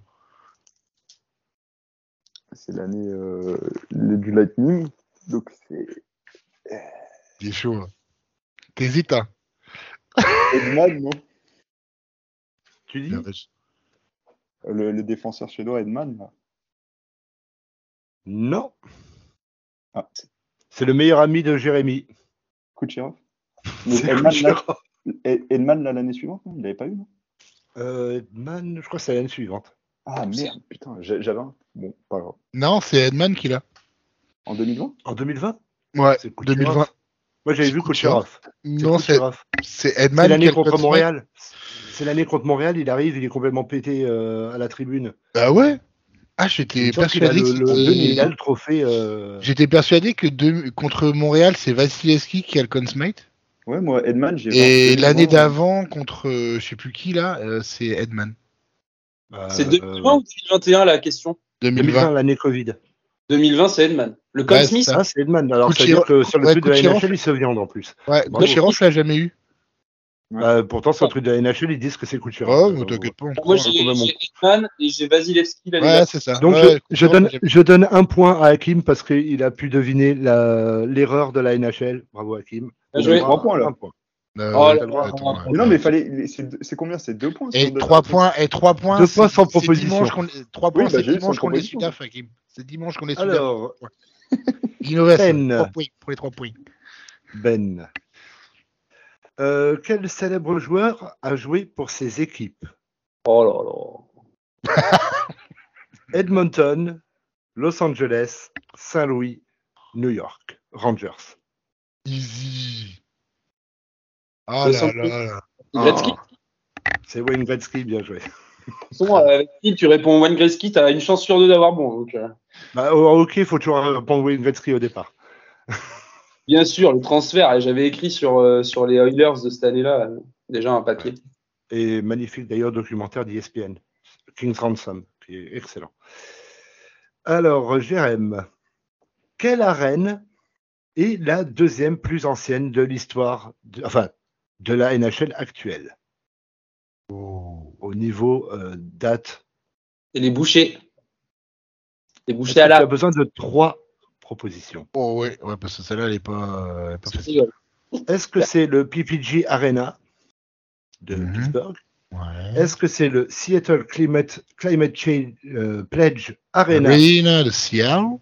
C'est l'année euh, du Lightning. Donc c'est Il est chaud. hein. T'hésites, hein Edman, non? Tu dis? Le, le défenseur suédois Edman. là. Non. Ah. C'est le meilleur ami de Jérémy. Kucherov. Mais [laughs] C'est Edman, là, Edman, l'année suivante, non? Il l'avait pas eu, non? Euh, Edman, je crois que c'est l'année suivante. Ah merde, putain, j'avais un. Bon, pas grave. Non, c'est Edman qui l'a. En 2020 En 2020 Ouais, C'est Kucherov. 2020. Moi j'avais C'est vu Kucherov. Non, c'est Kucherov. c'est C'est Edman l'année contre Montréal. C'est l'année contre Montréal, il arrive, il est complètement pété euh, à la tribune. Ah ouais Ah, j'étais Il qu'il a persuadé le, que le- c'était- il a le trophée. euh, J'étais persuadé que de- contre Montréal, c'est Vasilevski qui a le Conn Smythe. Ouais, moi, Edman, j'ai. Et l'année 2020, d'avant, contre euh, je sais plus qui là, euh, c'est Edman. euh, C'est 2020 ou 2021 la question? 2020. 2020, l'année Covid. 2020, c'est Edman. Le Con Ouais, c'est. Ah, c'est Edman. Alors, ça veut dire que sur le ouais, truc de la. NHL, il se viande en plus. Ouais, je l'ai jamais eu. Ouais. Euh, pourtant, sur le truc de la NHL, ils disent que c'est Kucherov. Oh, Donc, t'inquiète pas. moi j'ai Edman et j'ai Vasilevski Ouais, c'est ça. Donc, Ouais, je, je donne, je donne un point à Hakim parce qu'il a pu deviner l'erreur de la NHL. Bravo, Hakim. Trois points, là. Un point. Euh, Oh là attends, là. attends, Mais non, mais fallait. C'est c'est combien? C'est deux points Et on donne 3 un points, et 3 points. Deux points c'est- sans c'est proposition. dimanche qu'on- Trois points, bah, c'est dimanche qu'on les Hakim. C'est dimanche qu'on les Sudaf. Alors, Innovation, Ben. 3 points pour les 3 points. Ben. Euh, quel célèbre joueur a joué pour ses équipes? Oh là là. [laughs] Edmonton, Los Angeles, Saint-Louis, New York, Rangers. Easy. Ah là là là. Gretzky. C'est Wayne Gretzky, bien joué. De toute façon, avec qui tu réponds Wayne Gretzky, t'as une chance sur deux d'avoir bon. Donc, euh, Bah, au hockey, il faut toujours répondre Wayne Gretzky au départ. [laughs] bien sûr, le transfert, j'avais écrit sur, euh, sur les Oilers de cette année-là, euh, déjà un papier. Et magnifique d'ailleurs documentaire d'ESPN, King's Ransom, qui est excellent. Alors, Jérém, quelle arène est la deuxième plus ancienne de l'histoire, enfin, de la NHL actuelle? Au niveau euh, date. Et les bouchers. Les bouchers à Tu as la. besoin de trois propositions. Oh ouais, ouais, parce que celle-là, elle est pas, facile. Est-ce que c'est le PPG Arena de Mhm. Pittsburgh Ouais. Est-ce que c'est le Seattle Climate, Climate Change euh, Pledge Arena Arena de Seattle.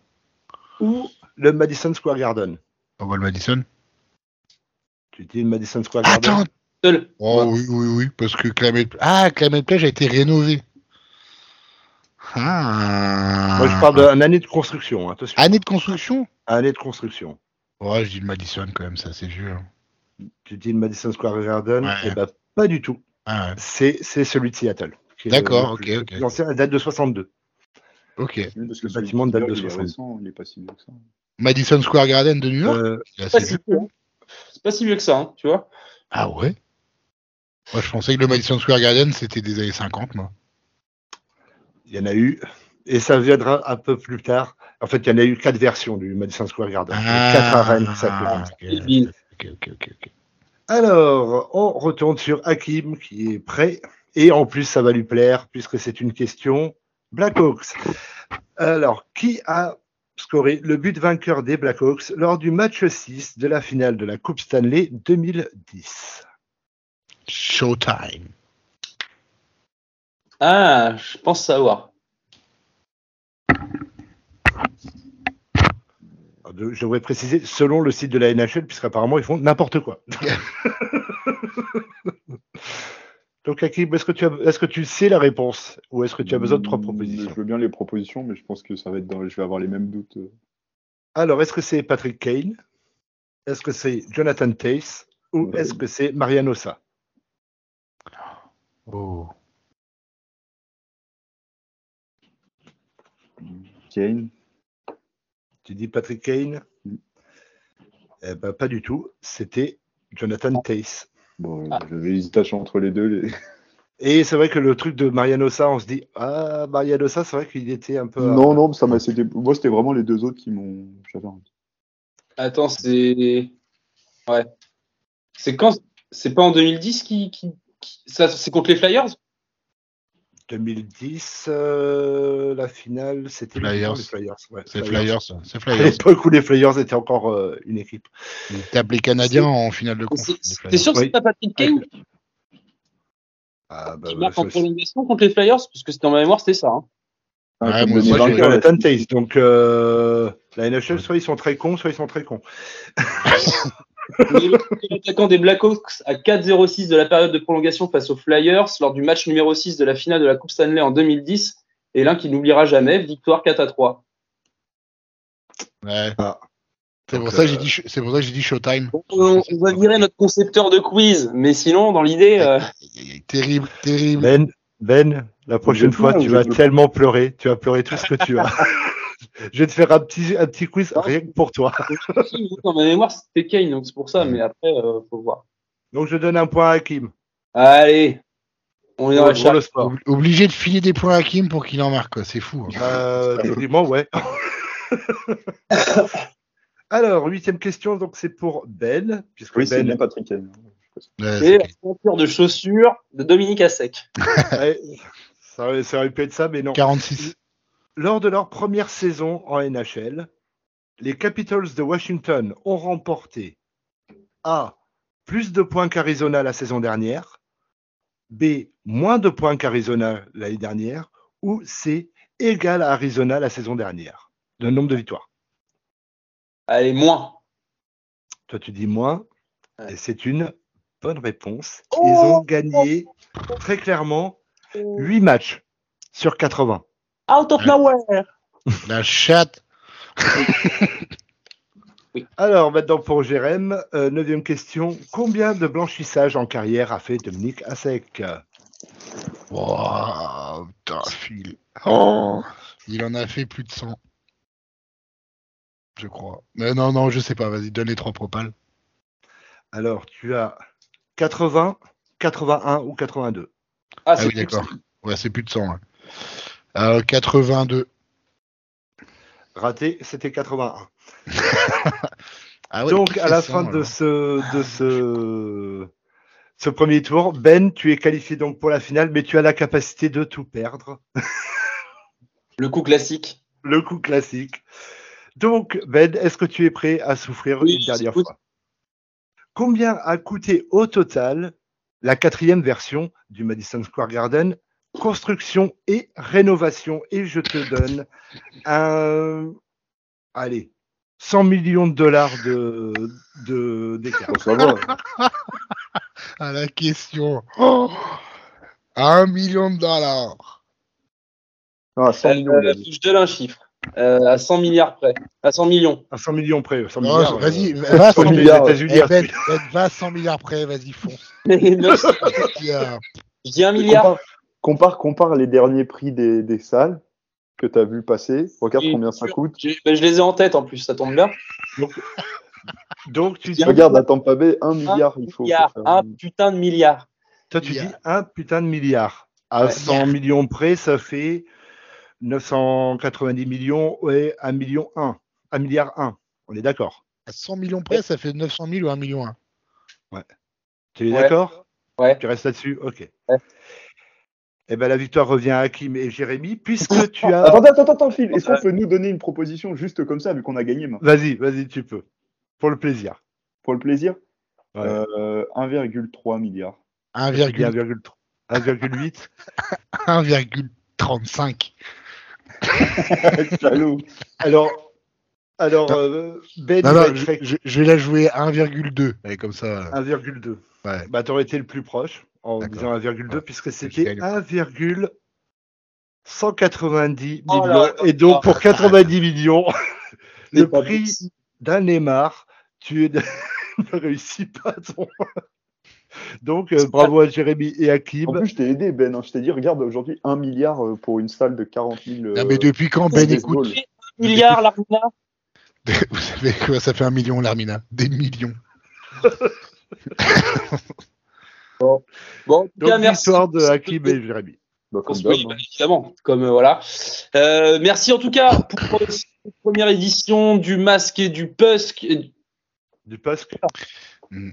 ou le Madison Square Garden On va le Madison. Tu dis le Madison Square Garden Attends. Oh oui, oui, oui, parce que Climate, ah, Climate Plage a été rénové. Ah. Moi, je parle d'une année de construction, attention. Année de construction? Année de construction. Ouais, je dis le Madison quand même, ça c'est vieux. hein. Tu dis le Madison Square Garden Ouais. Eh ben, pas du tout. Ah ouais. C'est c'est celui de Seattle. D'accord, ok, ok. le plus ancien, il date de 62. Ok. Parce que Le bâtiment date de il est 60. récent, il est pas si vieux que ça. Madison Square Garden de New York? Euh, c'est Pas si pas si vieux que ça, hein, tu vois. Ah ouais? Moi je pensais que le Madison Square Garden c'était des années 50, moi. Il y en a eu, et ça viendra un peu plus tard. En fait, il y en a eu quatre versions du Madison Square Garden. Il y a quatre arènes ça. Alors, on retourne sur Hakim qui est prêt. Et en plus, ça va lui plaire puisque c'est une question Blackhawks. Alors, qui a scoré le but vainqueur des Blackhawks lors du match 6 de la finale de la Coupe Stanley 2010 Showtime. Ah, je pense savoir. De- Je devrais préciser selon le site de la NHL puisqu'apparemment ils font n'importe quoi. [laughs] Donc, Hakim, est-ce que, tu as- est-ce que tu sais la réponse ou est-ce que tu as besoin de trois Hmm, propositions Je veux bien les propositions, mais je pense que ça va être dans... je vais avoir les mêmes doutes. Alors, est-ce que c'est Patrick Kane Est-ce que c'est Jonathan Tace Ou Ouais. est-ce que c'est Mariano Ossa Oh. Kane. Tu dis Patrick Kane? Mm. Eh ben, pas du tout. C'était Jonathan Tace. Bon, Ah. j'avais hésitation entre les deux. Les... [laughs] Et c'est vrai que le truc de Mariano Ossa, on se dit Ah, Mariano Ossa, c'est vrai qu'il était un peu. Non, non, ça m'a. c'était- Moi, c'était vraiment les deux autres qui m'ont. J'avais Attends, c'est. Ouais. C'est quand C'est pas en 2010 qui. qui... qui- Ça, c'est contre les Flyers? 2010, euh, la finale, c'était Flyers. les Flyers. ouais, C'est Flyers. C'est [laughs] À Flyers. l'époque où les Flyers étaient encore euh, une équipe. Ils tapent les Canadiens en finale de conf. T'es sûr que Oui. c'est pas Patrick Kane Ah, bah, qui bah, marque en prolongation contre les Flyers Parce que c'était dans ma mémoire, c'était ça. hein. Ah, Ouais, comme moi, moi, Vainqueur, là, Jonathan Tace. Donc, euh, la NHL, soit ils sont très cons, soit ils sont très cons. [laughs] Il est l'attaquant des Blackhawks à 4-0-6 de la période de prolongation face aux Flyers lors du match numéro 6 de la finale de la Coupe Stanley en 2010. Et l'un qui n'oubliera jamais, victoire 4 à 3. Ouais. Ah. C'est pour Donc, ça que j'ai euh, dit, c'est pour ça que j'ai dit Showtime. On, on va virer notre concepteur de quiz, mais sinon, dans l'idée, euh, Terrible, terrible. Ben, Ben, la prochaine fois, tu vas tellement pleurer. Tu vas pleurer tout ce que tu as. [laughs] Je vais te faire un petit, un petit quiz rien que pour toi. [laughs] dans ma mémoire, c'était Kane, donc c'est pour ça, mais après, euh, faut voir. Donc, je donne un point à Kim. Allez, on est dans Pour, la pour charge. le sport. Ob- Obligé de filer des points à Kim pour qu'il en marque. C'est fou. hein. Euh, techniquement, ouais. [laughs] Alors, huitième question, donc c'est pour Ben, puisque Oui, c'est Ben, bien Patrick. Ouais, Et c'est- la ceinture de chaussures de Dominique Assec. [laughs] Ouais, ça, ça aurait pu être ça, mais non. 46. Lors de leur première saison en NHL, les Capitals de Washington ont remporté A. Plus de points qu'Arizona la saison dernière, B. Moins de points qu'Arizona l'année dernière, ou C. Égal à Arizona la saison dernière. Le nombre de victoires. Allez, moins. Toi, tu dis moins, Ouais. et c'est une bonne réponse. Oh Ils ont gagné très clairement 8 matchs sur 80. Out of nowhere. La chatte. [laughs] Alors maintenant pour Jérém, euh, neuvième question. Combien de blanchissages en carrière a fait Dominique Assec? Wow, putain, Phil. Oh, il en a fait plus de 100. Je crois. Mais non, non, je sais pas. Vas-y, donne les trois propales. Alors tu as 80, 81 ou 82 Ah, Ah c'est oui, plus- d'accord. Ouais, c'est plus de 100. hein. Euh, 82. Raté, c'était 81. [laughs] Ah ouais, Donc à la 100, fin de ce, de ce, ce premier tour, Ben, tu es qualifié donc pour la finale, mais tu as la capacité de tout perdre. [laughs] Le coup classique. Le coup classique. Donc Ben, est-ce que tu es prêt à souffrir Oui, une dernière fois? Combien a coûté au total la quatrième version du Madison Square Garden? Construction et rénovation. Et je te donne un. Allez, 100 millions de dollars de de- d'écart. [laughs] À la question. Oh un million de dollars. Ah, 100 millions, Euh, je donne un chiffre. Euh, à 100 milliards près. À 100 millions. À 100 millions près. 100 Non, milliards, vas-y, euh, va à 100 comme les milliards. Eh, ben, ben, va à 100 milliards près, vas-y, fonce. Non, je dis un milliard. Compare, les derniers prix des, des salles que tu as vu passer. Regarde Oui, combien ça coûte. Je, ben, je les ai en tête en plus, ça tombe bien. Donc tu dis, Regarde, à Tampa Bay, 1 milliard, il faut. Milliard, faire un putain de milliard. toi tu dis un putain de milliard. À Ouais. 100 millions près, ça fait 990 millions et 1 million 1. 1 milliard 1. On est d'accord. À 100 millions près, ça fait 900 000 ou 1 million 1. Tu es Ouais. d'accord? Ouais. Tu restes là-dessus? Ok. Ouais. Eh ben la victoire revient à Hakim et Jérémy puisque [laughs] tu as. Attends, attends, attends, Phil. Est-ce qu'on peut nous donner une proposition juste comme ça, vu qu'on a gagné Vas-y, vas-y, tu peux. Pour le plaisir. Pour le plaisir Ouais. Euh, 1,3 milliard. 1,8. 1,8. 1,35. Jaloux. Alors, alors euh, Ben Non, non, je, fait je- je vais la jouer 1,2. Allez, comme ça. 1,2. Ouais. Bah, t'aurais été le plus proche en disant 1,2 Ouais. puisque je c'était gagne. 1,190 Oh millions. là. Et donc, pour 90 millions, [laughs] le prix d'un Neymar, tu [laughs] ne réussis pas ton. Donc, euh, bravo à Jérémy et Hakim. En plus, je t'ai aidé, Ben. hein. Je t'ai dit, regarde, aujourd'hui, 1 milliard euh, pour une salle de 40 000. euh, Non, mais depuis quand Ben écoute [laughs] Milliard, l'Armina. Vous savez quoi Ça fait un million, l'Armina. Des millions. Bon, Donc, bien, merci. l'histoire de Hakim et Jérémy. Bah, comme Oui, bah, hein. évidemment. Comme euh, voilà. Euh, merci en tout cas pour cette première édition du Masque et du Pusk. Et- Du Pusk.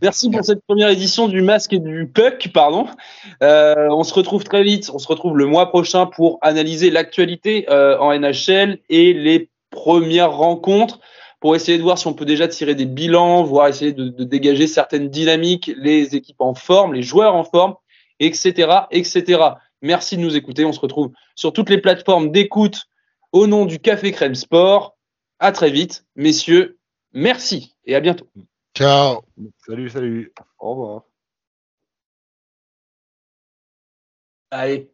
Merci pour cette première édition du Masque et du Puck, pardon. Euh, on se retrouve très vite. On se retrouve le mois prochain pour analyser l'actualité euh, en NHL et les premières rencontres pour essayer de voir si on peut déjà tirer des bilans, voire essayer de, de dégager certaines dynamiques, les équipes en forme, les joueurs en forme, etc., etc. Merci de nous écouter. On se retrouve sur toutes les plateformes d'écoute au nom du Café Crème Sport. À très vite, messieurs. Merci et à bientôt. Ciao. Salut, salut. Au revoir. Allez.